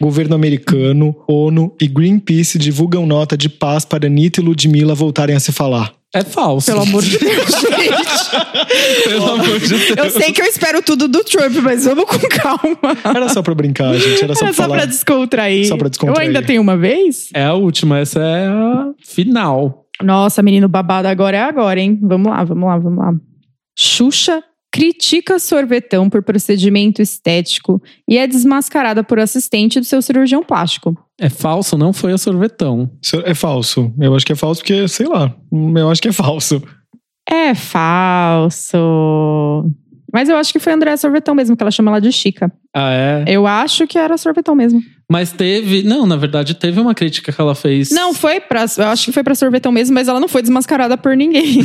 Governo americano, ONU e Greenpeace divulgam nota de paz para Anitta e Ludmilla voltarem a se falar. É falso. Pelo amor de Deus, gente. Pelo amor de Deus. Eu sei que eu espero tudo do Trump, mas vamos com calma. Era só pra brincar, gente. Era só Era pra só pra descontrair. Só pra descontrair. Eu ainda tenho uma vez? É a última, essa é a final. Nossa, menino babado, agora é agora, hein? Vamos lá, vamos lá, vamos lá. Xuxa critica sorvetão por procedimento estético e é desmascarada por assistente do seu cirurgião plástico. É falso, não foi a sorvetão. É falso. Eu acho que é falso porque, sei lá. Eu acho que é falso. É falso. Mas eu acho que foi a Andréa Sorvetão mesmo, que ela chama ela de Chica. Ah, é? Eu acho que era Sorvetão mesmo. Mas teve. Não, na verdade, teve uma crítica que ela fez. Não, foi pra. Eu acho que foi pra Sorvetão mesmo, mas ela não foi desmascarada por ninguém.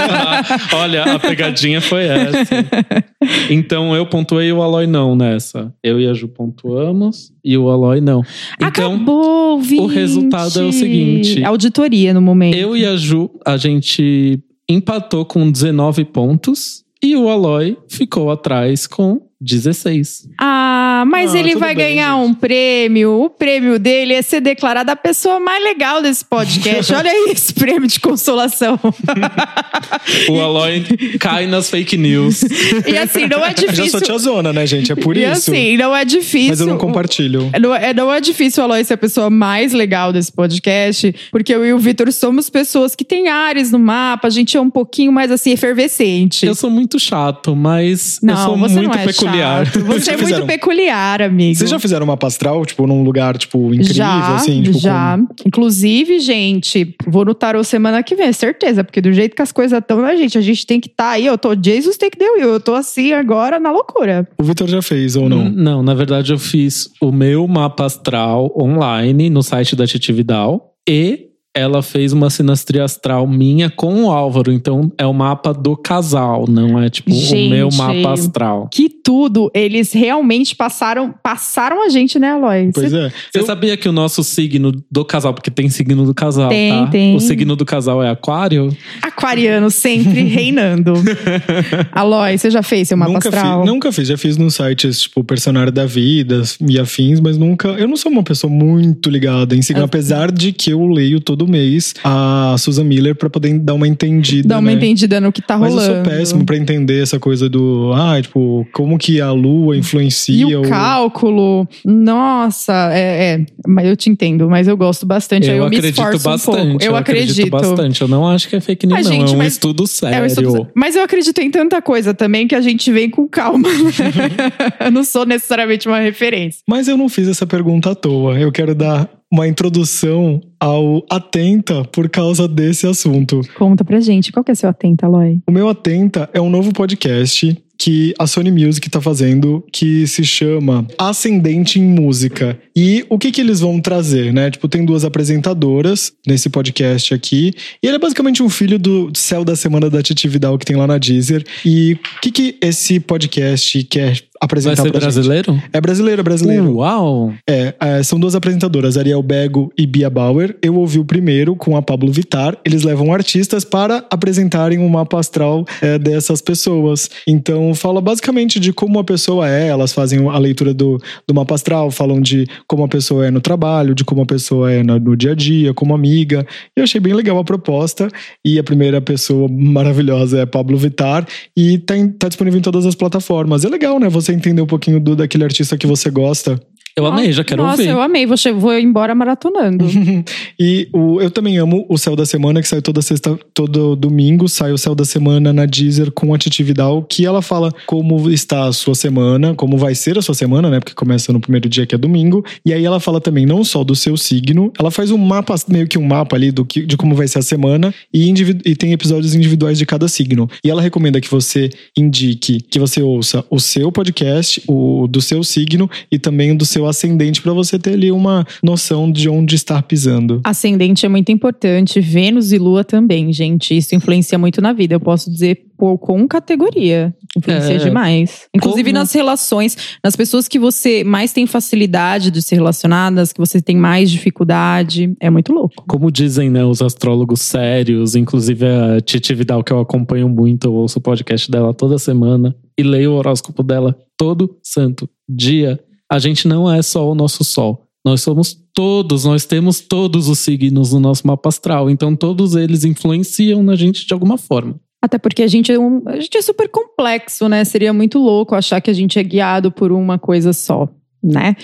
Olha, a pegadinha foi essa. Então eu pontuei e o Aloy não nessa. Eu e a Ju pontuamos e o Aloy não. Então, Acabou, ouvinte. o resultado é o seguinte. Auditoria no momento. eu e a Ju, a gente empatou com 19 pontos e o Aloy ficou atrás com 16. Ah, mas ele vai bem, ganhar gente. um prêmio. O prêmio dele é ser declarada a pessoa mais legal desse podcast. Olha aí esse prêmio de consolação. O Aloy cai nas fake news. E assim, não é Eu já difícil. sou tiazona, né, gente? É por e isso. assim, não é difícil. Mas eu não compartilho. Não é, não é difícil o Aloy ser a pessoa mais legal desse podcast, porque eu e o Vitor somos pessoas que têm áreas no mapa, a gente é um pouquinho mais assim, efervescente. Eu sou muito chato, mas eu não, sou você muito é peculiar. chato. Você é muito peculiar, amigo. Vocês já fizeram uma pastral, tipo, num lugar, tipo, incrível, já, assim? Tipo, já. Inclusive, gente, vou no tarô semana que vem, certeza. Porque do jeito que as coisas estão, né, gente? A gente tem que estar tá aí. Eu tô Jesus take the wheel. Eu tô assim agora na loucura. O Vitor já fez, ou não? N- Não, na verdade eu fiz o meu mapa astral online no site da Titi Vidal e ela fez uma sinastria astral minha com o Álvaro. Então é o mapa do casal, não é tipo Gente. o meu mapa astral. Que tudo, eles realmente passaram passaram a gente, né, Aloy? Pois é. Você sabia que o nosso signo do casal, porque tem signo do casal, Tem, tá? tem. O signo do casal é aquário? Aquariano sempre reinando. Aloy, você já fez seu mapa nunca astral? Fiz, nunca fiz. Já fiz nos sites, tipo, Personário da Vida e afins, mas nunca. Eu não sou uma pessoa muito ligada em signo, Ah. apesar de que eu leio todo mês a Susan Miller pra poder dar uma entendida. Dá uma né? entendida no que tá Mas rolando. eu sou péssimo pra entender essa coisa do. Ah, tipo, como que a lua influencia E o o- cálculo, nossa, é, é, mas eu te entendo, mas eu gosto bastante. eu eu me acredito esforço bastante. um pouco. Eu, acredito. bastante. Eu não acho que é fake news, Mas, não. gente, é um mas- estudo sério. É, eu estou- Mas eu acredito em tanta coisa também que a gente vem com calma. eu não sou necessariamente uma referência. Mas eu não fiz essa pergunta à toa. Eu quero dar uma introdução ao Atenta por causa desse assunto. Conta pra gente, qual que é seu atenta, Aloy? O meu Atenta é um novo podcast que a Sony Music tá fazendo que se chama Ascendente em Música. E o que que eles vão trazer, né? Tipo, tem duas apresentadoras nesse podcast aqui. E ele é basicamente um filho do Céu da Semana da Titi Vidal que tem lá na Deezer. E o que que esse podcast quer Vai apresentar ser pra gente? brasileiro? É brasileiro, é brasileiro. Uau! É, é, são duas apresentadoras, Ariel Bego e Bia Bauer. Eu ouvi o primeiro com a Pablo Vittar. Eles levam artistas para apresentarem um mapa astral é, dessas pessoas. Então, fala basicamente de como a pessoa é. Elas fazem a leitura do, do mapa astral, falam de como a pessoa é no trabalho, de como a pessoa é no, no dia a dia, como amiga. E eu achei bem legal a proposta. E a primeira pessoa maravilhosa é Pablo Vittar. E tá, em- tá disponível em todas as plataformas. É legal, né? Você entender um pouquinho do, daquele artista que você gosta. Eu amei, já quero Nossa, ver. eu amei. Vou, che- vou embora maratonando. E o, eu também amo o Céu da Semana, que sai toda sexta, todo domingo, sai o Céu da Semana na Deezer com a Titi Vidal, que ela fala como está a sua semana, como vai ser a sua semana, né? Porque começa no primeiro dia, que é domingo. E aí ela fala também não só do seu signo, ela faz um mapa, meio que um mapa ali do que, de como vai ser a semana, e, individu- e tem episódios individuais de cada signo. E ela recomenda que você indique, que você ouça o seu podcast, o do seu signo e também o do seu ascendente, para você ter ali uma noção de onde estar pisando. Ascendente é muito importante, Vênus e Lua também, gente. Isso influencia muito na vida. Eu posso dizer por com categoria. Influencia É. demais. Inclusive Como- nas relações, nas pessoas que você mais tem facilidade de se relacionar, nas que você tem mais dificuldade. É muito louco. Como dizem, né, os astrólogos sérios, inclusive a Titi Vidal, que eu acompanho muito, eu ouço o podcast dela toda semana e leio o horóscopo dela todo santo dia. A gente não é só o nosso sol. Nós somos todos, nós temos todos os signos no nosso mapa astral. Então todos eles influenciam na gente de alguma forma. Até porque a gente, é um, a gente é super complexo, né? Seria muito louco achar que a gente é guiado por uma coisa só, né?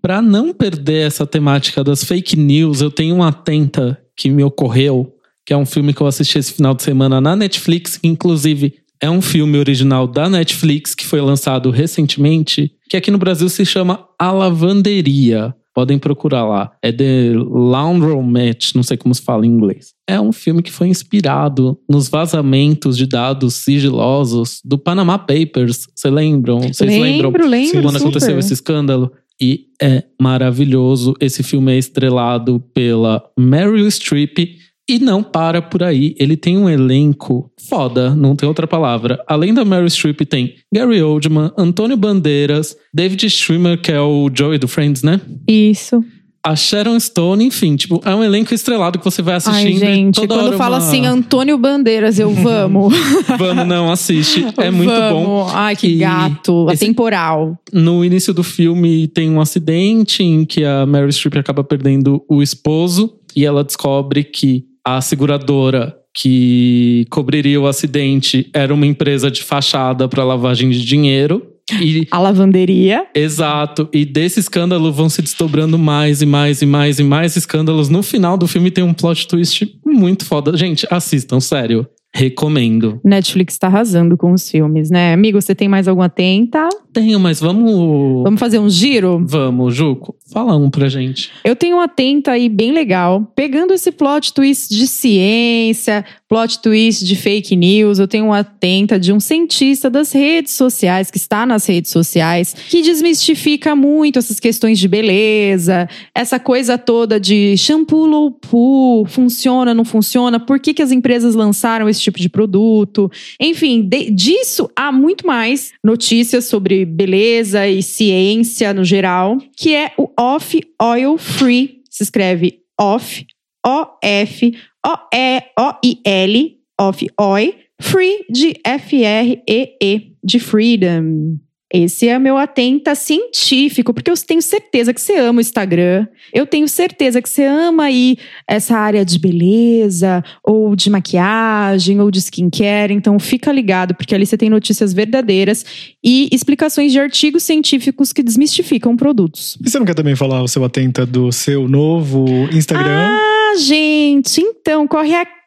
Para não perder essa temática das fake news, eu tenho uma atenta que me ocorreu, que é um filme que eu assisti esse final de semana na Netflix, que inclusive é um filme original da Netflix que foi lançado recentemente, que aqui no Brasil se chama A Lavanderia. Podem procurar lá. É The Laundromat, não sei como se fala em inglês. É um filme que foi inspirado nos vazamentos de dados sigilosos do Panama Papers. Vocês lembram? Vocês lembram? lembro, lembro. quando super. aconteceu esse escândalo. E é maravilhoso. Esse filme é estrelado pela Meryl Streep. E não para por aí. Ele tem um elenco foda, não tem outra palavra. Além da Meryl Streep, tem Gary Oldman, Antônio Bandeiras, David Schwimmer, que é o Joey do Friends, né? Isso. A Sharon Stone, enfim, tipo, é um elenco estrelado que você vai Ai, assistindo. e gente, toda quando fala uma- assim, Antônio Bandeiras, eu vamos. Vamos, não, assiste. É muito bom. Vamos. Ai, que E gato. esse- Atemporal. No início do filme tem um acidente em que a Meryl Streep acaba perdendo o esposo e ela descobre que a seguradora que cobriria o acidente era uma empresa de fachada para lavagem de dinheiro. E A lavanderia. exato, e desse escândalo vão se desdobrando mais e mais e mais e mais escândalos. No final do filme tem um plot twist muito foda. Gente, assistam, sério. Recomendo. Netflix tá arrasando com os filmes, né? Amigo, você tem mais alguma tenta? Tenho, mas vamos. Vamos fazer um giro? Vamos, Juco. Fala um pra gente. Eu tenho uma tenta aí bem legal. Pegando esse plot twist de ciência, plot twist de fake news, eu tenho uma tenta de um cientista das redes sociais, que está nas redes sociais, que desmistifica muito essas questões de beleza, essa coisa toda de shampoo low poo, funciona, não funciona, por que, que as empresas lançaram esse tipo de produto. Enfim, de- disso há muito mais notícias sobre beleza e ciência no geral, que é o Off Oil Free. Se escreve Off, O-F, O-E-O-I-L, Off Oil, Free de F-R-E-E, de Freedom. Esse é meu atenta científico, porque eu tenho certeza que você ama o Instagram. Eu tenho certeza que você ama aí essa área de beleza, ou de maquiagem, ou de skincare. Então fica ligado, porque ali você tem notícias verdadeiras e explicações de artigos científicos que desmistificam produtos. E você não quer também falar o seu atenta do seu novo Instagram? Ah, gente, então corre aqui,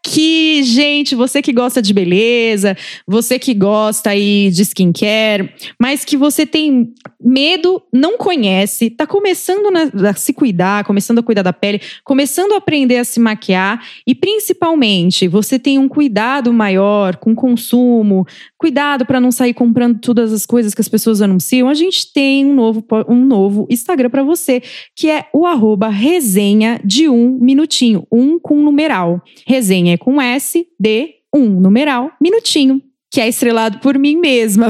gente. Você que gosta de beleza, você que gosta aí de skincare, mas que você tem medo, não conhece, tá começando a se cuidar, começando a cuidar da pele, começando a aprender a se maquiar e principalmente você tem um cuidado maior com o consumo, cuidado para não sair comprando todas as coisas que as pessoas anunciam. A gente tem um novo, um novo Instagram para você que é o arroba resenha de um minutinho, um com numeral. Resenha com S, D, um numeral, minutinho. Que é estrelado por mim mesma.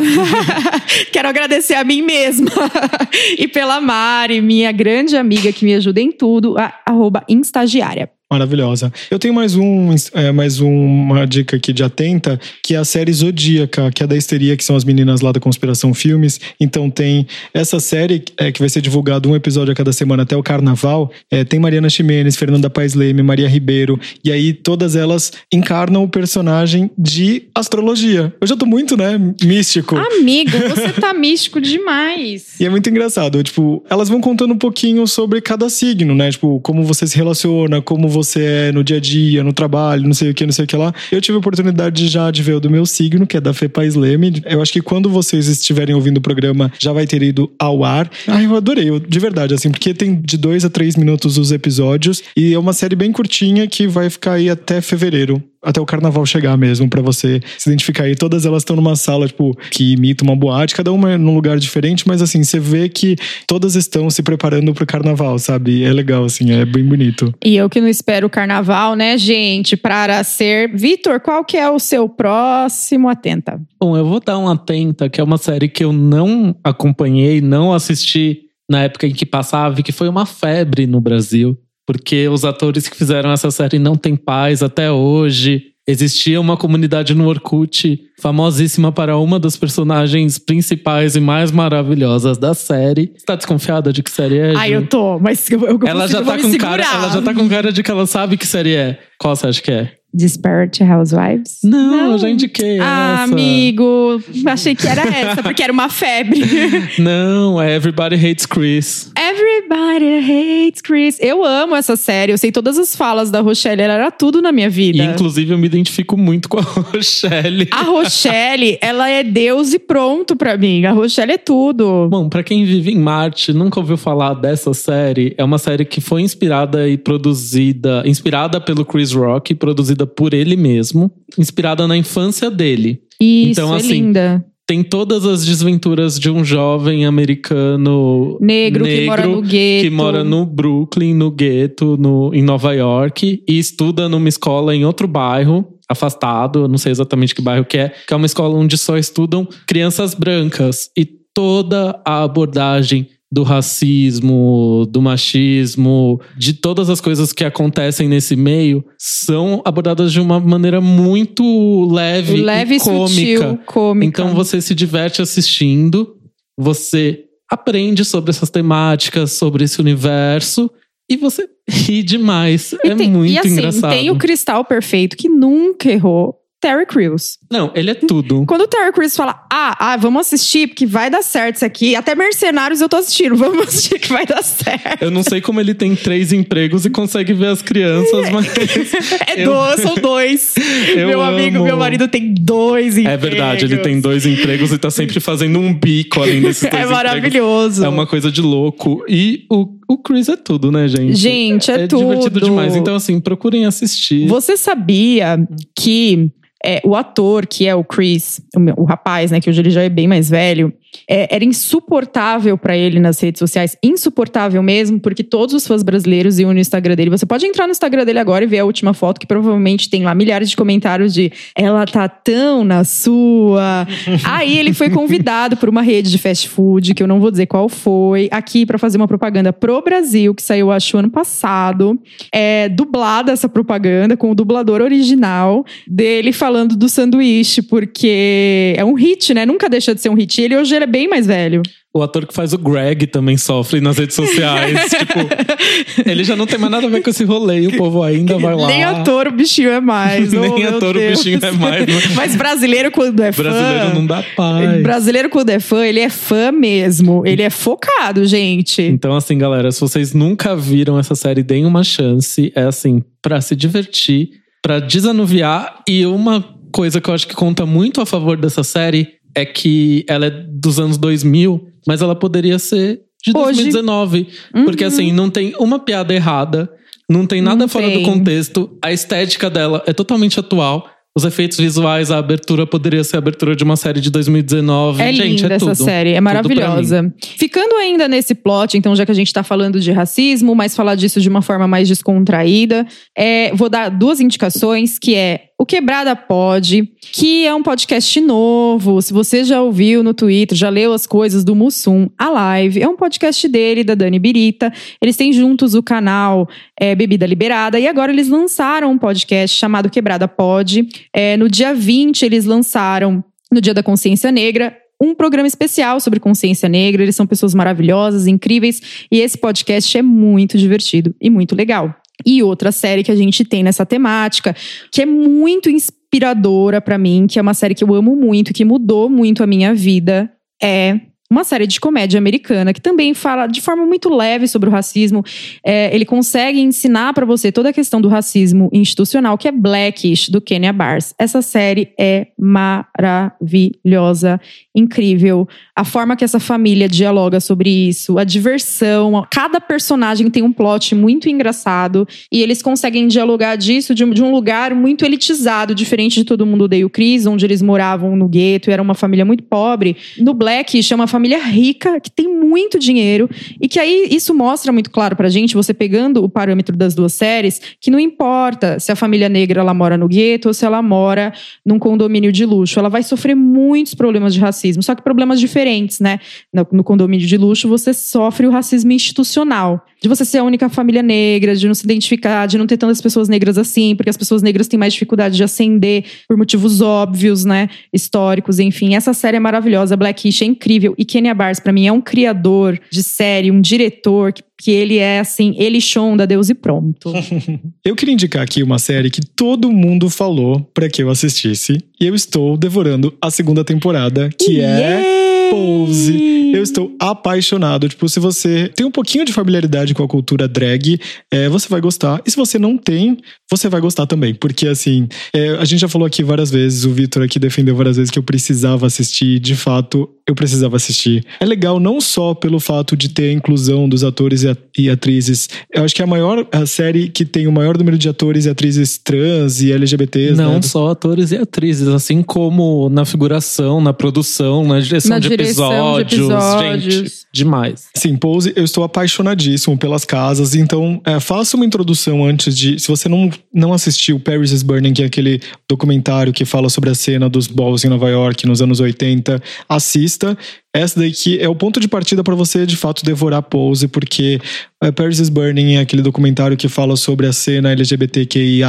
Quero agradecer a mim mesma. e pela Mari, minha grande amiga que me ajuda em tudo, a, arroba instagiária. Maravilhosa. Eu tenho mais, um, é, mais uma dica aqui de atenta, que é a série Zodíaca, que é da Histeria, que são as meninas lá da Conspiração Filmes. Então tem essa série é, que vai ser divulgado um episódio a cada semana até o carnaval. É, tem Mariana Ximenes, Fernanda Paes Leme, Maria Ribeiro. E aí todas elas encarnam o personagem de astrologia. Eu já tô muito, né, místico. Amigo, você tá místico demais. E é muito engraçado. Tipo, elas vão contando um pouquinho sobre cada signo, né? Tipo, como você se relaciona, como você é no dia a dia, no trabalho, não sei o que, não sei o que lá. Eu tive a oportunidade já de ver o do meu signo, que é da Fepa Leme. Eu acho que quando vocês estiverem ouvindo o programa, já vai ter ido ao ar. Ai, eu adorei, eu, de verdade, assim, porque tem de dois a três minutos os episódios e é uma série bem curtinha que vai ficar aí até fevereiro até o carnaval chegar mesmo, para você se identificar. aí todas elas estão numa sala, tipo, que imita uma boate, cada uma é num lugar diferente, mas assim, você vê que todas estão se preparando pro carnaval, sabe? É legal, assim, é bem bonito. E eu que não espero o carnaval, né, gente, para ser. Vitor, qual que é o seu próximo Atenta? Bom, eu vou dar um Atenta, que é uma série que eu não acompanhei, não assisti na época em que passava, e que foi uma febre no Brasil porque os atores que fizeram essa série não têm paz até hoje. Existia uma comunidade no Orkut famosíssima para uma das personagens principais e mais maravilhosas da série. Você tá desconfiada de que série é? Ai, eu tô, mas eu, eu ela já tá com cara, ela já tá com cara de que ela sabe que série é. Qual você acha que é? Disparate Housewives? Não, não, eu já indiquei ah, essa. amigo, achei que era essa, porque era uma febre. não, é Everybody Hates Chris. Everybody Hates Chris. Eu amo essa série, eu sei todas as falas da Rochelle, ela era tudo na minha vida. E, inclusive, eu me identifico muito com a Rochelle. A Rochelle, ela é Deus e pronto pra mim. A Rochelle é tudo. Bom, pra quem vive em Marte, nunca ouviu falar dessa série, é uma série que foi inspirada e produzida, inspirada pelo Chris Rock, produzida por ele mesmo, inspirada na infância dele. Isso, então, é assim, linda. Tem todas as desventuras de um jovem americano negro, negro que mora no gueto. Que mora no Brooklyn, no gueto, no, em Nova York, e estuda numa escola em outro bairro, afastado, não sei exatamente que bairro que é, que é uma escola onde só estudam crianças brancas. E toda a abordagem do racismo, do machismo, de todas as coisas que acontecem nesse meio, são abordadas de uma maneira muito leve, leve e cômica. Sutil, cômica. Então você se diverte assistindo, você aprende sobre essas temáticas, sobre esse universo e você ri demais. E é tem, muito e assim, engraçado. Tem o cristal perfeito que nunca errou. Terry Crews. Não, ele é tudo. Quando o Terry Crews fala, ah, ah, vamos assistir, porque vai dar certo isso aqui. Até Mercenários eu tô assistindo, vamos assistir que vai dar certo. Eu não sei como ele tem três empregos e consegue ver as crianças, mas. é eu... dois, são dois. Eu meu amigo, amo. meu marido tem dois empregos. É verdade, ele tem dois empregos e tá sempre fazendo um bico além desses dois É maravilhoso. Empregos. É uma coisa de louco. E o, o Chris é tudo, né, gente? Gente, é, é tudo. É divertido demais. Então, assim, procurem assistir. Você sabia que é, o ator, que é o Chris, o, meu, o, rapaz, né, que hoje ele já é bem mais velho, é, era insuportável para ele nas redes sociais, insuportável mesmo, porque todos os fãs brasileiros iam no Instagram dele. Você pode entrar no Instagram dele agora e ver a última foto, que provavelmente tem lá milhares de comentários de ela tá tão na sua. Aí ele foi convidado por uma rede de fast food, que eu não vou dizer qual foi, aqui para fazer uma propaganda pro Brasil, que saiu, acho, ano passado. É dublada essa propaganda com o dublador original dele falando do sanduíche, porque é um hit, né? Nunca deixa de ser um hit. Ele hoje ele é bem mais velho. O ator que faz o Greg também sofre nas redes sociais. tipo, ele já não tem mais nada a ver com esse rolê e o povo ainda vai lá. Nem ator o bichinho é mais. Nem oh, ator o bichinho é mais. Né? Mas brasileiro quando é fã. Brasileiro não dá paz. Brasileiro quando é fã, ele é fã mesmo. Ele é focado, gente. Então, assim, galera, se vocês nunca viram essa série, deem uma chance. É assim, para se divertir, para desanuviar. E uma coisa que eu acho que conta muito a favor dessa série é que ela é dos anos 2000, mas ela poderia ser de Hoje. 2019. Uhum. Porque assim, não tem uma piada errada, não tem nada não fora tem. do contexto, a estética dela é totalmente atual. Os efeitos visuais, a abertura poderia ser a abertura de uma série de 2019. É gente, linda é essa série, é maravilhosa. Ficando ainda nesse plot, então, já que a gente tá falando de racismo, mas falar disso de uma forma mais descontraída, é, vou dar duas indicações, que é o Quebrada Pod, que é um podcast novo. Se você já ouviu no Twitter, já leu as coisas do Mussum, a live, é um podcast dele, da Dani Birita. Eles têm juntos o canal é, Bebida Liberada e agora eles lançaram um podcast chamado Quebrada Pod. É, no dia 20, eles lançaram, no Dia da Consciência Negra, um programa especial sobre consciência negra. Eles são pessoas maravilhosas, incríveis, e esse podcast é muito divertido e muito legal. E outra série que a gente tem nessa temática, que é muito inspiradora para mim, que é uma série que eu amo muito, que mudou muito a minha vida, é uma série de comédia americana que também fala de forma muito leve sobre o racismo. É, ele consegue ensinar para você toda a questão do racismo institucional, que é Blackish, do Kenya Bars. Essa série é maravilhosa, incrível. A forma que essa família dialoga sobre isso, a diversão. Cada personagem tem um plot muito engraçado e eles conseguem dialogar disso de um, de um lugar muito elitizado, diferente de Todo Mundo Odeia o Chris, onde eles moravam no gueto e era uma família muito pobre. No Blackish é uma família rica, que tem muito dinheiro, e que aí isso mostra muito claro pra gente, você pegando o parâmetro das duas séries, que não importa se a família negra ela mora no gueto ou se ela mora num condomínio de luxo, ela vai sofrer muitos problemas de racismo, só que problemas diferentes, né? No, no condomínio de luxo, você sofre o racismo institucional, de você ser a única família negra, de não se identificar, de não ter tantas pessoas negras assim, porque as pessoas negras têm mais dificuldade de ascender por motivos óbvios, né? Históricos, enfim. Essa série é maravilhosa, Blackish é incrível. E Kenya Barnes, para mim, é um criador de série, um diretor que, que ele é assim, ele da Deus e pronto. eu queria indicar aqui uma série que todo mundo falou para que eu assistisse. E eu estou devorando a segunda temporada, que yeah! é Pose. Eu estou apaixonado. Tipo, se você tem um pouquinho de familiaridade com a cultura drag, é, você vai gostar. E se você não tem, você vai gostar também. Porque, assim, é, a gente já falou aqui várias vezes, o Vitor aqui defendeu várias vezes que eu precisava assistir. De fato, eu precisava assistir. É legal não só pelo fato de ter a inclusão dos atores e atrizes. Eu acho que é a maior a série que tem o maior número de atores e atrizes trans e LGBTs. Não né? só atores e atrizes, assim como na figuração, na produção, na direção na de direção episódios, de episódios. Gente, demais. Sim, Pose, eu estou apaixonadíssimo pelas casas, então é, faça uma introdução antes de. Se você não, não assistiu Paris is Burning, que é aquele documentário que fala sobre a cena dos balls em Nova York nos anos 80, assista. Essa daqui é o ponto de partida para você de fato devorar Pose, porque é, Paris is Burning é aquele documentário que fala sobre a cena LGBTQIA,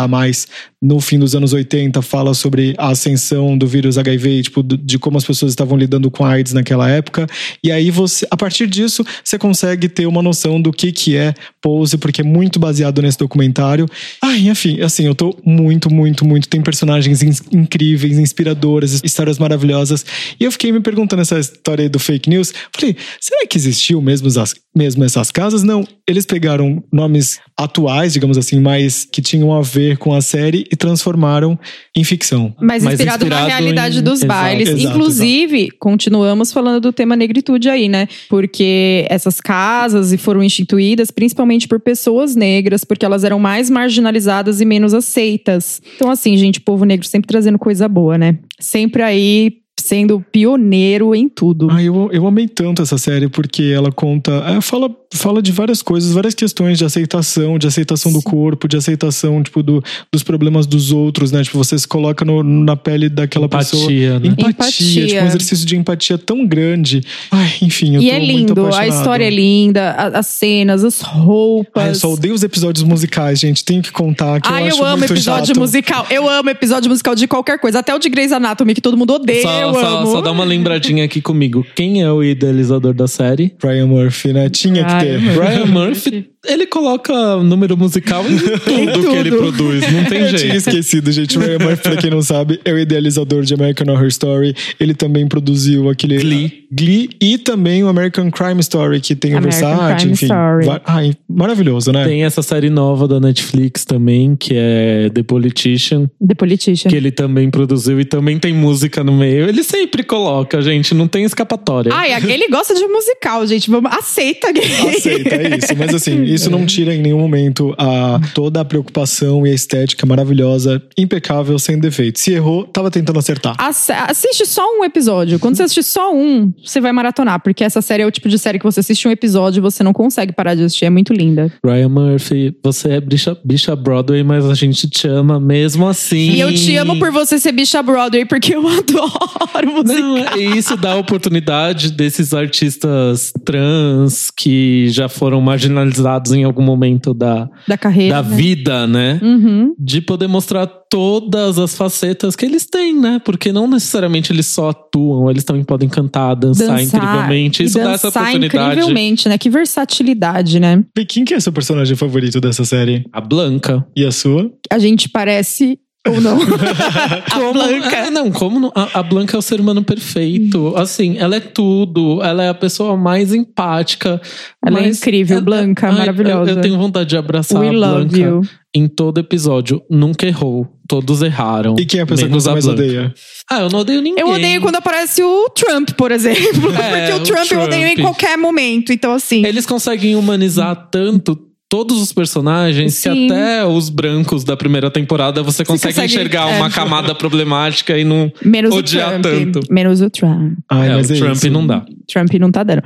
no fim dos anos 80, fala sobre a ascensão do vírus HIV, tipo, de como as pessoas estavam lidando com AIDS naquela época. E aí você, a partir disso, você consegue ter uma noção do que, que é Pose, porque é muito baseado nesse documentário. Ai, enfim, assim, eu tô muito, muito, muito. Tem personagens incríveis, inspiradoras, histórias maravilhosas. E eu fiquei me perguntando essa história do fake news. Falei, será que existiu mesmo, as, mesmo essas casas? Não eles pegaram nomes atuais, digamos assim, mas que tinham a ver com a série e transformaram em ficção. Mas inspirado, inspirado na realidade em... dos exato, bailes. Exato, Inclusive, exato. continuamos falando do tema negritude aí, né? Porque essas casas foram instituídas principalmente por pessoas negras, porque elas eram mais marginalizadas e menos aceitas. Então, assim, gente, povo negro sempre trazendo coisa boa, né? Sempre aí sendo pioneiro em tudo. Ah, eu, eu amei tanto essa série porque ela conta. É, fala, fala de várias coisas, várias questões de aceitação, de aceitação Sim. do corpo, de aceitação, tipo, do, dos problemas dos outros, né? Tipo, você se coloca no, na pele daquela empatia, pessoa. Né? Empatia. Empatia. Tipo, um exercício de empatia tão grande. Ai, enfim, eu e tô é lindo, a história é linda, as cenas, as roupas. Ai, eu só odeio os episódios musicais, gente. Tenho que contar que Ai, eu, eu amo episódio chato. musical. Eu amo episódio musical de qualquer coisa. Até o de Grey's Anatomy, que todo mundo odeia. Só, eu só, só dá uma lembradinha aqui comigo. Quem é o idealizador da série? Brian Murphy, né? Tinha que ter. Brian Murphy ele coloca número musical em tudo, tudo. que ele produz, não tem eu jeito. Eu tinha esquecido, gente. O Ryan Murphy, pra quem não sabe, é o idealizador de American Horror Story. Ele também produziu aquele Glee, Glee e também o American Crime Story, que tem American o Versace, Crime enfim. Story. Ai, maravilhoso, né? Tem essa série nova da Netflix também, que é The Politician. The Politician. Que ele também produziu e também tem música no meio. Ele sempre coloca, gente, não tem escapatória. Ai, ele gosta de musical, gente. Vamos, aceita, Aceita, é isso. Mas assim, Isso não tira em nenhum momento a toda a preocupação e a estética maravilhosa, impecável, sem defeito. Se errou, tava tentando acertar. Ass- Assiste só um episódio. Quando você assistir só um, você vai maratonar, porque essa série é o tipo de série que você assiste um episódio e você não consegue parar de assistir. É muito linda. Ryan Murphy, você é bicha, bicha Broadway, mas a gente te ama mesmo assim. E eu te amo por você ser bicha Broadway, porque eu adoro música. Não, e isso dá oportunidade desses artistas trans que já foram marginalizados em algum momento da, Da carreira. da né? vida, né? Uhum. De poder mostrar todas as facetas que eles têm, né? Porque não necessariamente eles só atuam, eles também podem cantar, dançar, incrivelmente. e Isso dá essa dançar oportunidade. incrivelmente, né? Que versatilidade, né? E quem que é seu personagem favorito dessa série? A Blanca. E a sua? A gente parece ou não. A Blanca. É, não, como não? A, a Blanca é o ser humano perfeito. Assim, ela é tudo. Ela é a pessoa mais empática. Ela é incrível, Blanca, Ai, maravilhosa. Eu, eu tenho vontade de abraçar We a love Blanca you. em todo episódio. Nunca errou. Todos erraram. E quem é a pessoa que você mais Blanca. odeia? Ah, eu não odeio ninguém. Eu odeio quando aparece o Trump, por exemplo. É, Porque o o Trump, eu odeio em Trump. qualquer momento. Então, assim. Eles conseguem humanizar tanto todos os personagens Sim. que até os brancos da primeira temporada você consegue, consegue- enxergar é. uma camada problemática e não Menos odiar o Trump. tanto. Menos o Trump. Ai, é, mas o é Trump isso. não dá. Trump não tá dando.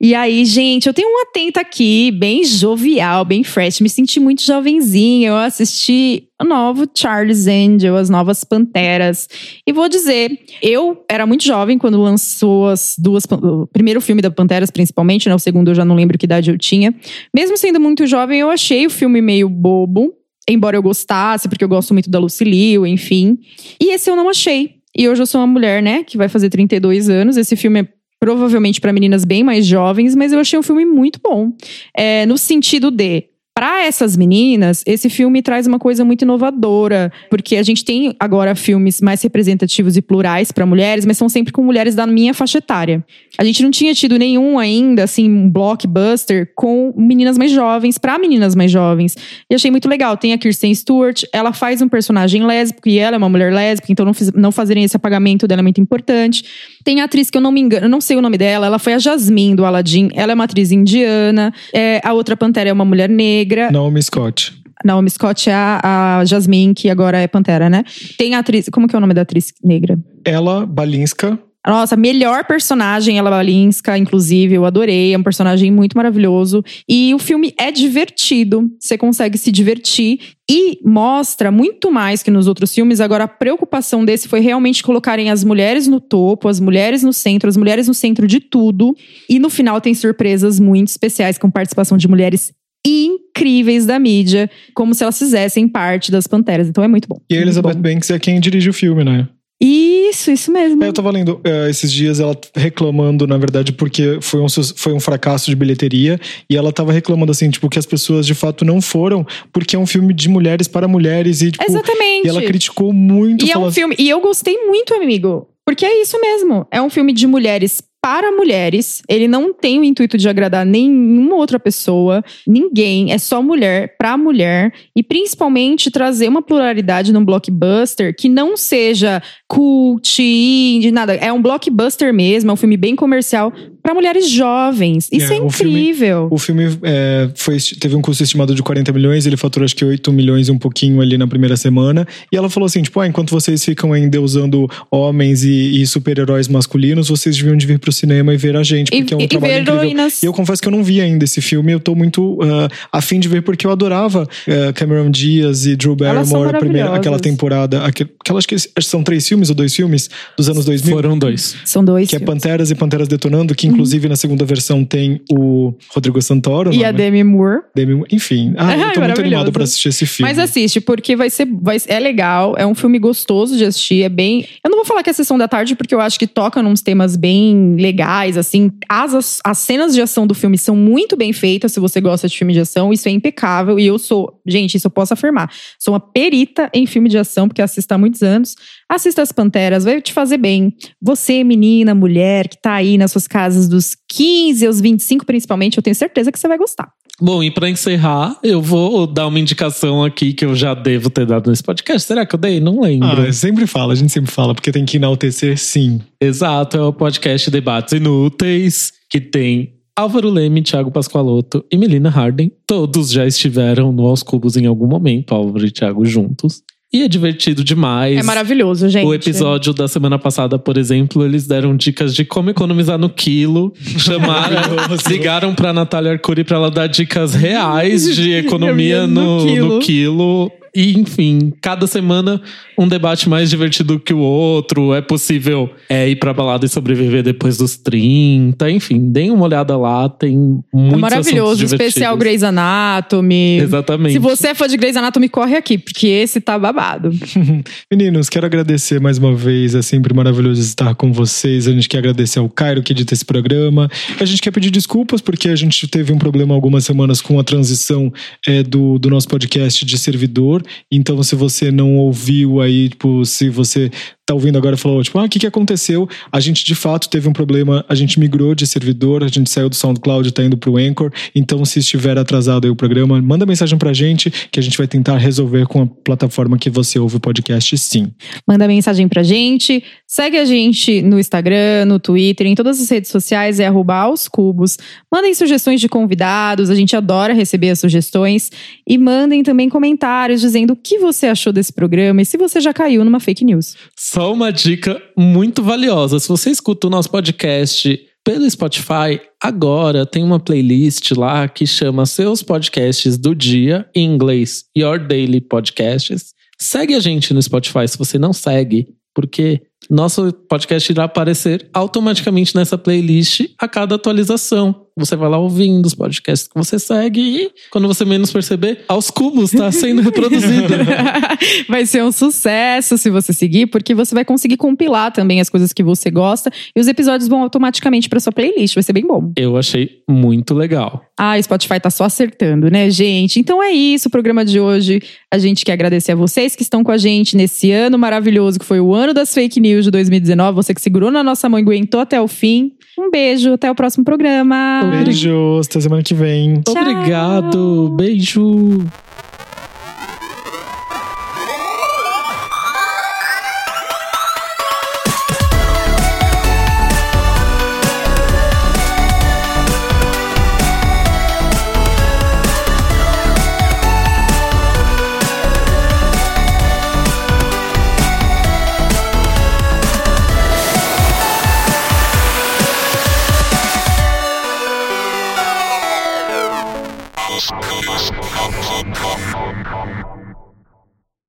E aí, gente, eu tenho um atento aqui, bem jovial, bem fresh. Me senti muito jovenzinha. Eu assisti o novo Charles Angel, as novas Panteras. E vou dizer, eu era muito jovem quando lançou as duas. O primeiro filme da Panteras, principalmente, né? O segundo eu já não lembro que idade eu tinha. Mesmo sendo muito jovem, eu achei o filme meio bobo. Embora eu gostasse, porque eu gosto muito da Lucy Liu, enfim. E esse eu não achei. E hoje eu sou uma mulher, né, que vai fazer 32 anos. Esse filme é provavelmente para meninas bem mais jovens, mas eu achei um filme muito bom. É, no sentido de. Para essas meninas, esse filme traz uma coisa muito inovadora, porque a gente tem agora filmes mais representativos e plurais para mulheres, mas são sempre com mulheres da minha faixa etária. A gente não tinha tido nenhum ainda, assim, um blockbuster com meninas mais jovens, para meninas mais jovens. E achei muito legal. Tem a Kirsten Stewart, ela faz um personagem lésbico e ela é uma mulher lésbica, então não, fiz- não fazerem esse apagamento dela é muito importante. Tem a atriz que eu não me engano, eu não sei o nome dela, ela foi a Jasmine do Aladdin, ela é uma atriz indiana. É, a outra Pantera é uma mulher negra. Naomi Scott. Naomi Scott é a, a Jasmine, que agora é Pantera, né? Tem a atriz, como que é o nome da atriz negra? Ela, Balinska. Nossa, melhor personagem, ela Balinska, inclusive, eu adorei. É um personagem muito maravilhoso. E o filme é divertido, você consegue se divertir. E mostra muito mais que nos outros filmes. Agora, a preocupação desse foi realmente colocarem as mulheres no topo, as mulheres no centro, as mulheres no centro de tudo. E no final tem surpresas muito especiais com participação de mulheres incríveis da mídia, como se elas fizessem parte das Panteras. Então é muito bom. E a Elizabeth. Banks é quem dirige o filme, né? Isso, isso mesmo. É, eu tava lendo é, esses dias ela reclamando, na verdade, porque foi um, foi um fracasso de bilheteria. E ela tava reclamando, assim, tipo, que as pessoas de fato não foram, porque é um filme de mulheres para mulheres. E, tipo, Exatamente. e ela criticou muito. E é um filme. E eu gostei muito, amigo. Porque é isso mesmo. É um filme de mulheres para mulheres. Ele não tem o intuito de agradar nenhuma outra pessoa, ninguém. É só mulher para mulher. E principalmente trazer uma pluralidade num blockbuster que não seja cult, indie, nada. É um blockbuster mesmo. É um filme bem comercial para mulheres jovens. Isso é, É, o filme- incrível. O filme é, foi, teve um custo estimado de 40 milhões, ele faturou acho que 8 milhões e um pouquinho ali na primeira semana. E ela falou assim: tipo, ah, enquanto vocês ficam ainda usando homens e, e super-heróis masculinos, vocês deviam de vir pro cinema e ver a gente, E, porque é um e trabalho ver incrível. heroínas. E eu confesso que eu não vi ainda esse filme, eu tô muito ah, afim de ver, porque eu adorava ah, Cameron Diaz e Drew Barrymore, a primeira, aquela temporada, aquele, aquela, acho que são três filmes ou dois filmes dos anos 2000. Foram dois. São dois. Que é filmes. Panteras e Panteras Detonando, que inclusive na segunda versão tem o Rodrigo Santoro. E a é? Demi Moore. Demi- Enfim, ah, eu tô muito animado pra assistir esse filme. Mas assiste, porque vai ser. Vai, é legal, é um filme gostoso de assistir, é bem. Eu não vou falar que é sessão da tarde, porque eu acho que toca nos temas bem legais, assim. As, as, as cenas de ação do filme são muito bem feitas, se você gosta de filme de ação, isso é impecável. E eu sou, gente, isso eu posso afirmar. Sou uma perita em filme de ação, porque assisto há muitos anos. Assista as Panteras, vai te fazer bem. Você, menina, mulher, que tá aí nas suas casas dos 15 aos 25, principalmente, eu tenho certeza que você vai gostar. Bom, e pra encerrar, eu vou dar uma indicação aqui que eu já devo ter dado nesse podcast. Será que eu dei? Não lembro. Ah, sempre fala, a gente sempre fala, porque tem que enaltecer sim. Exato, é o podcast Debates Inúteis, que tem Álvaro Leme, Thiago Pascoaloto e Melina Harden. Todos já estiveram no Aos Cubos em algum momento, Álvaro e Thiago juntos. E é divertido demais. É maravilhoso, gente. O episódio da semana passada, por exemplo, eles deram dicas de como economizar no quilo. Chamaram, ligaram pra Natália Arcuri pra ela dar dicas reais de economia no, no quilo. No quilo. E, enfim, cada semana um debate mais divertido que o outro. É possível é, ir pra balada e sobreviver depois dos 30. Enfim, deem uma olhada lá. Tem muitos É maravilhoso. Especial Grey's Anatomy. Exatamente. Se você é fã de Grey's Anatomy, corre aqui, porque esse tá babado. Meninos, quero agradecer mais uma vez. É sempre maravilhoso estar com vocês. A gente quer agradecer ao Cairo que edita esse programa. A gente quer pedir desculpas porque a gente teve um problema algumas semanas com a transição é, do, do nosso podcast de servidor. Então, se você não ouviu aí, tipo, se você tá ouvindo agora falou, tipo, ah, o que, que aconteceu? A gente de fato teve um problema, a gente migrou de servidor, a gente saiu do SoundCloud e tá indo pro Anchor. Então, se estiver atrasado aí o programa, manda mensagem pra gente que a gente vai tentar resolver com a plataforma que você ouve o podcast, sim. Manda mensagem pra gente, segue a gente no Instagram, no Twitter, em todas as redes sociais, é arroba aos cubos. Mandem sugestões de convidados, a gente adora receber as sugestões. E mandem também comentários dizendo o que você achou desse programa e se você já caiu numa fake news. Só uma dica muito valiosa. Se você escuta o nosso podcast pelo Spotify, agora tem uma playlist lá que chama Seus Podcasts do Dia, em inglês, Your Daily Podcasts. Segue a gente no Spotify se você não segue, porque nosso podcast irá aparecer automaticamente nessa playlist a cada atualização. Você vai lá ouvindo os podcasts que você segue e, quando você menos perceber, aos cubos está sendo reproduzido. vai ser um sucesso se você seguir, porque você vai conseguir compilar também as coisas que você gosta e os episódios vão automaticamente para sua playlist. Vai ser bem bom. Eu achei muito legal. Ah, Spotify tá só acertando, né, gente? Então é isso o programa de hoje. A gente quer agradecer a vocês que estão com a gente nesse ano maravilhoso que foi o ano das fake news de 2019. Você que segurou na nossa mão e aguentou até o fim. Um beijo, até o próximo programa. Beijo, até semana que vem. Tchau. Obrigado, beijo.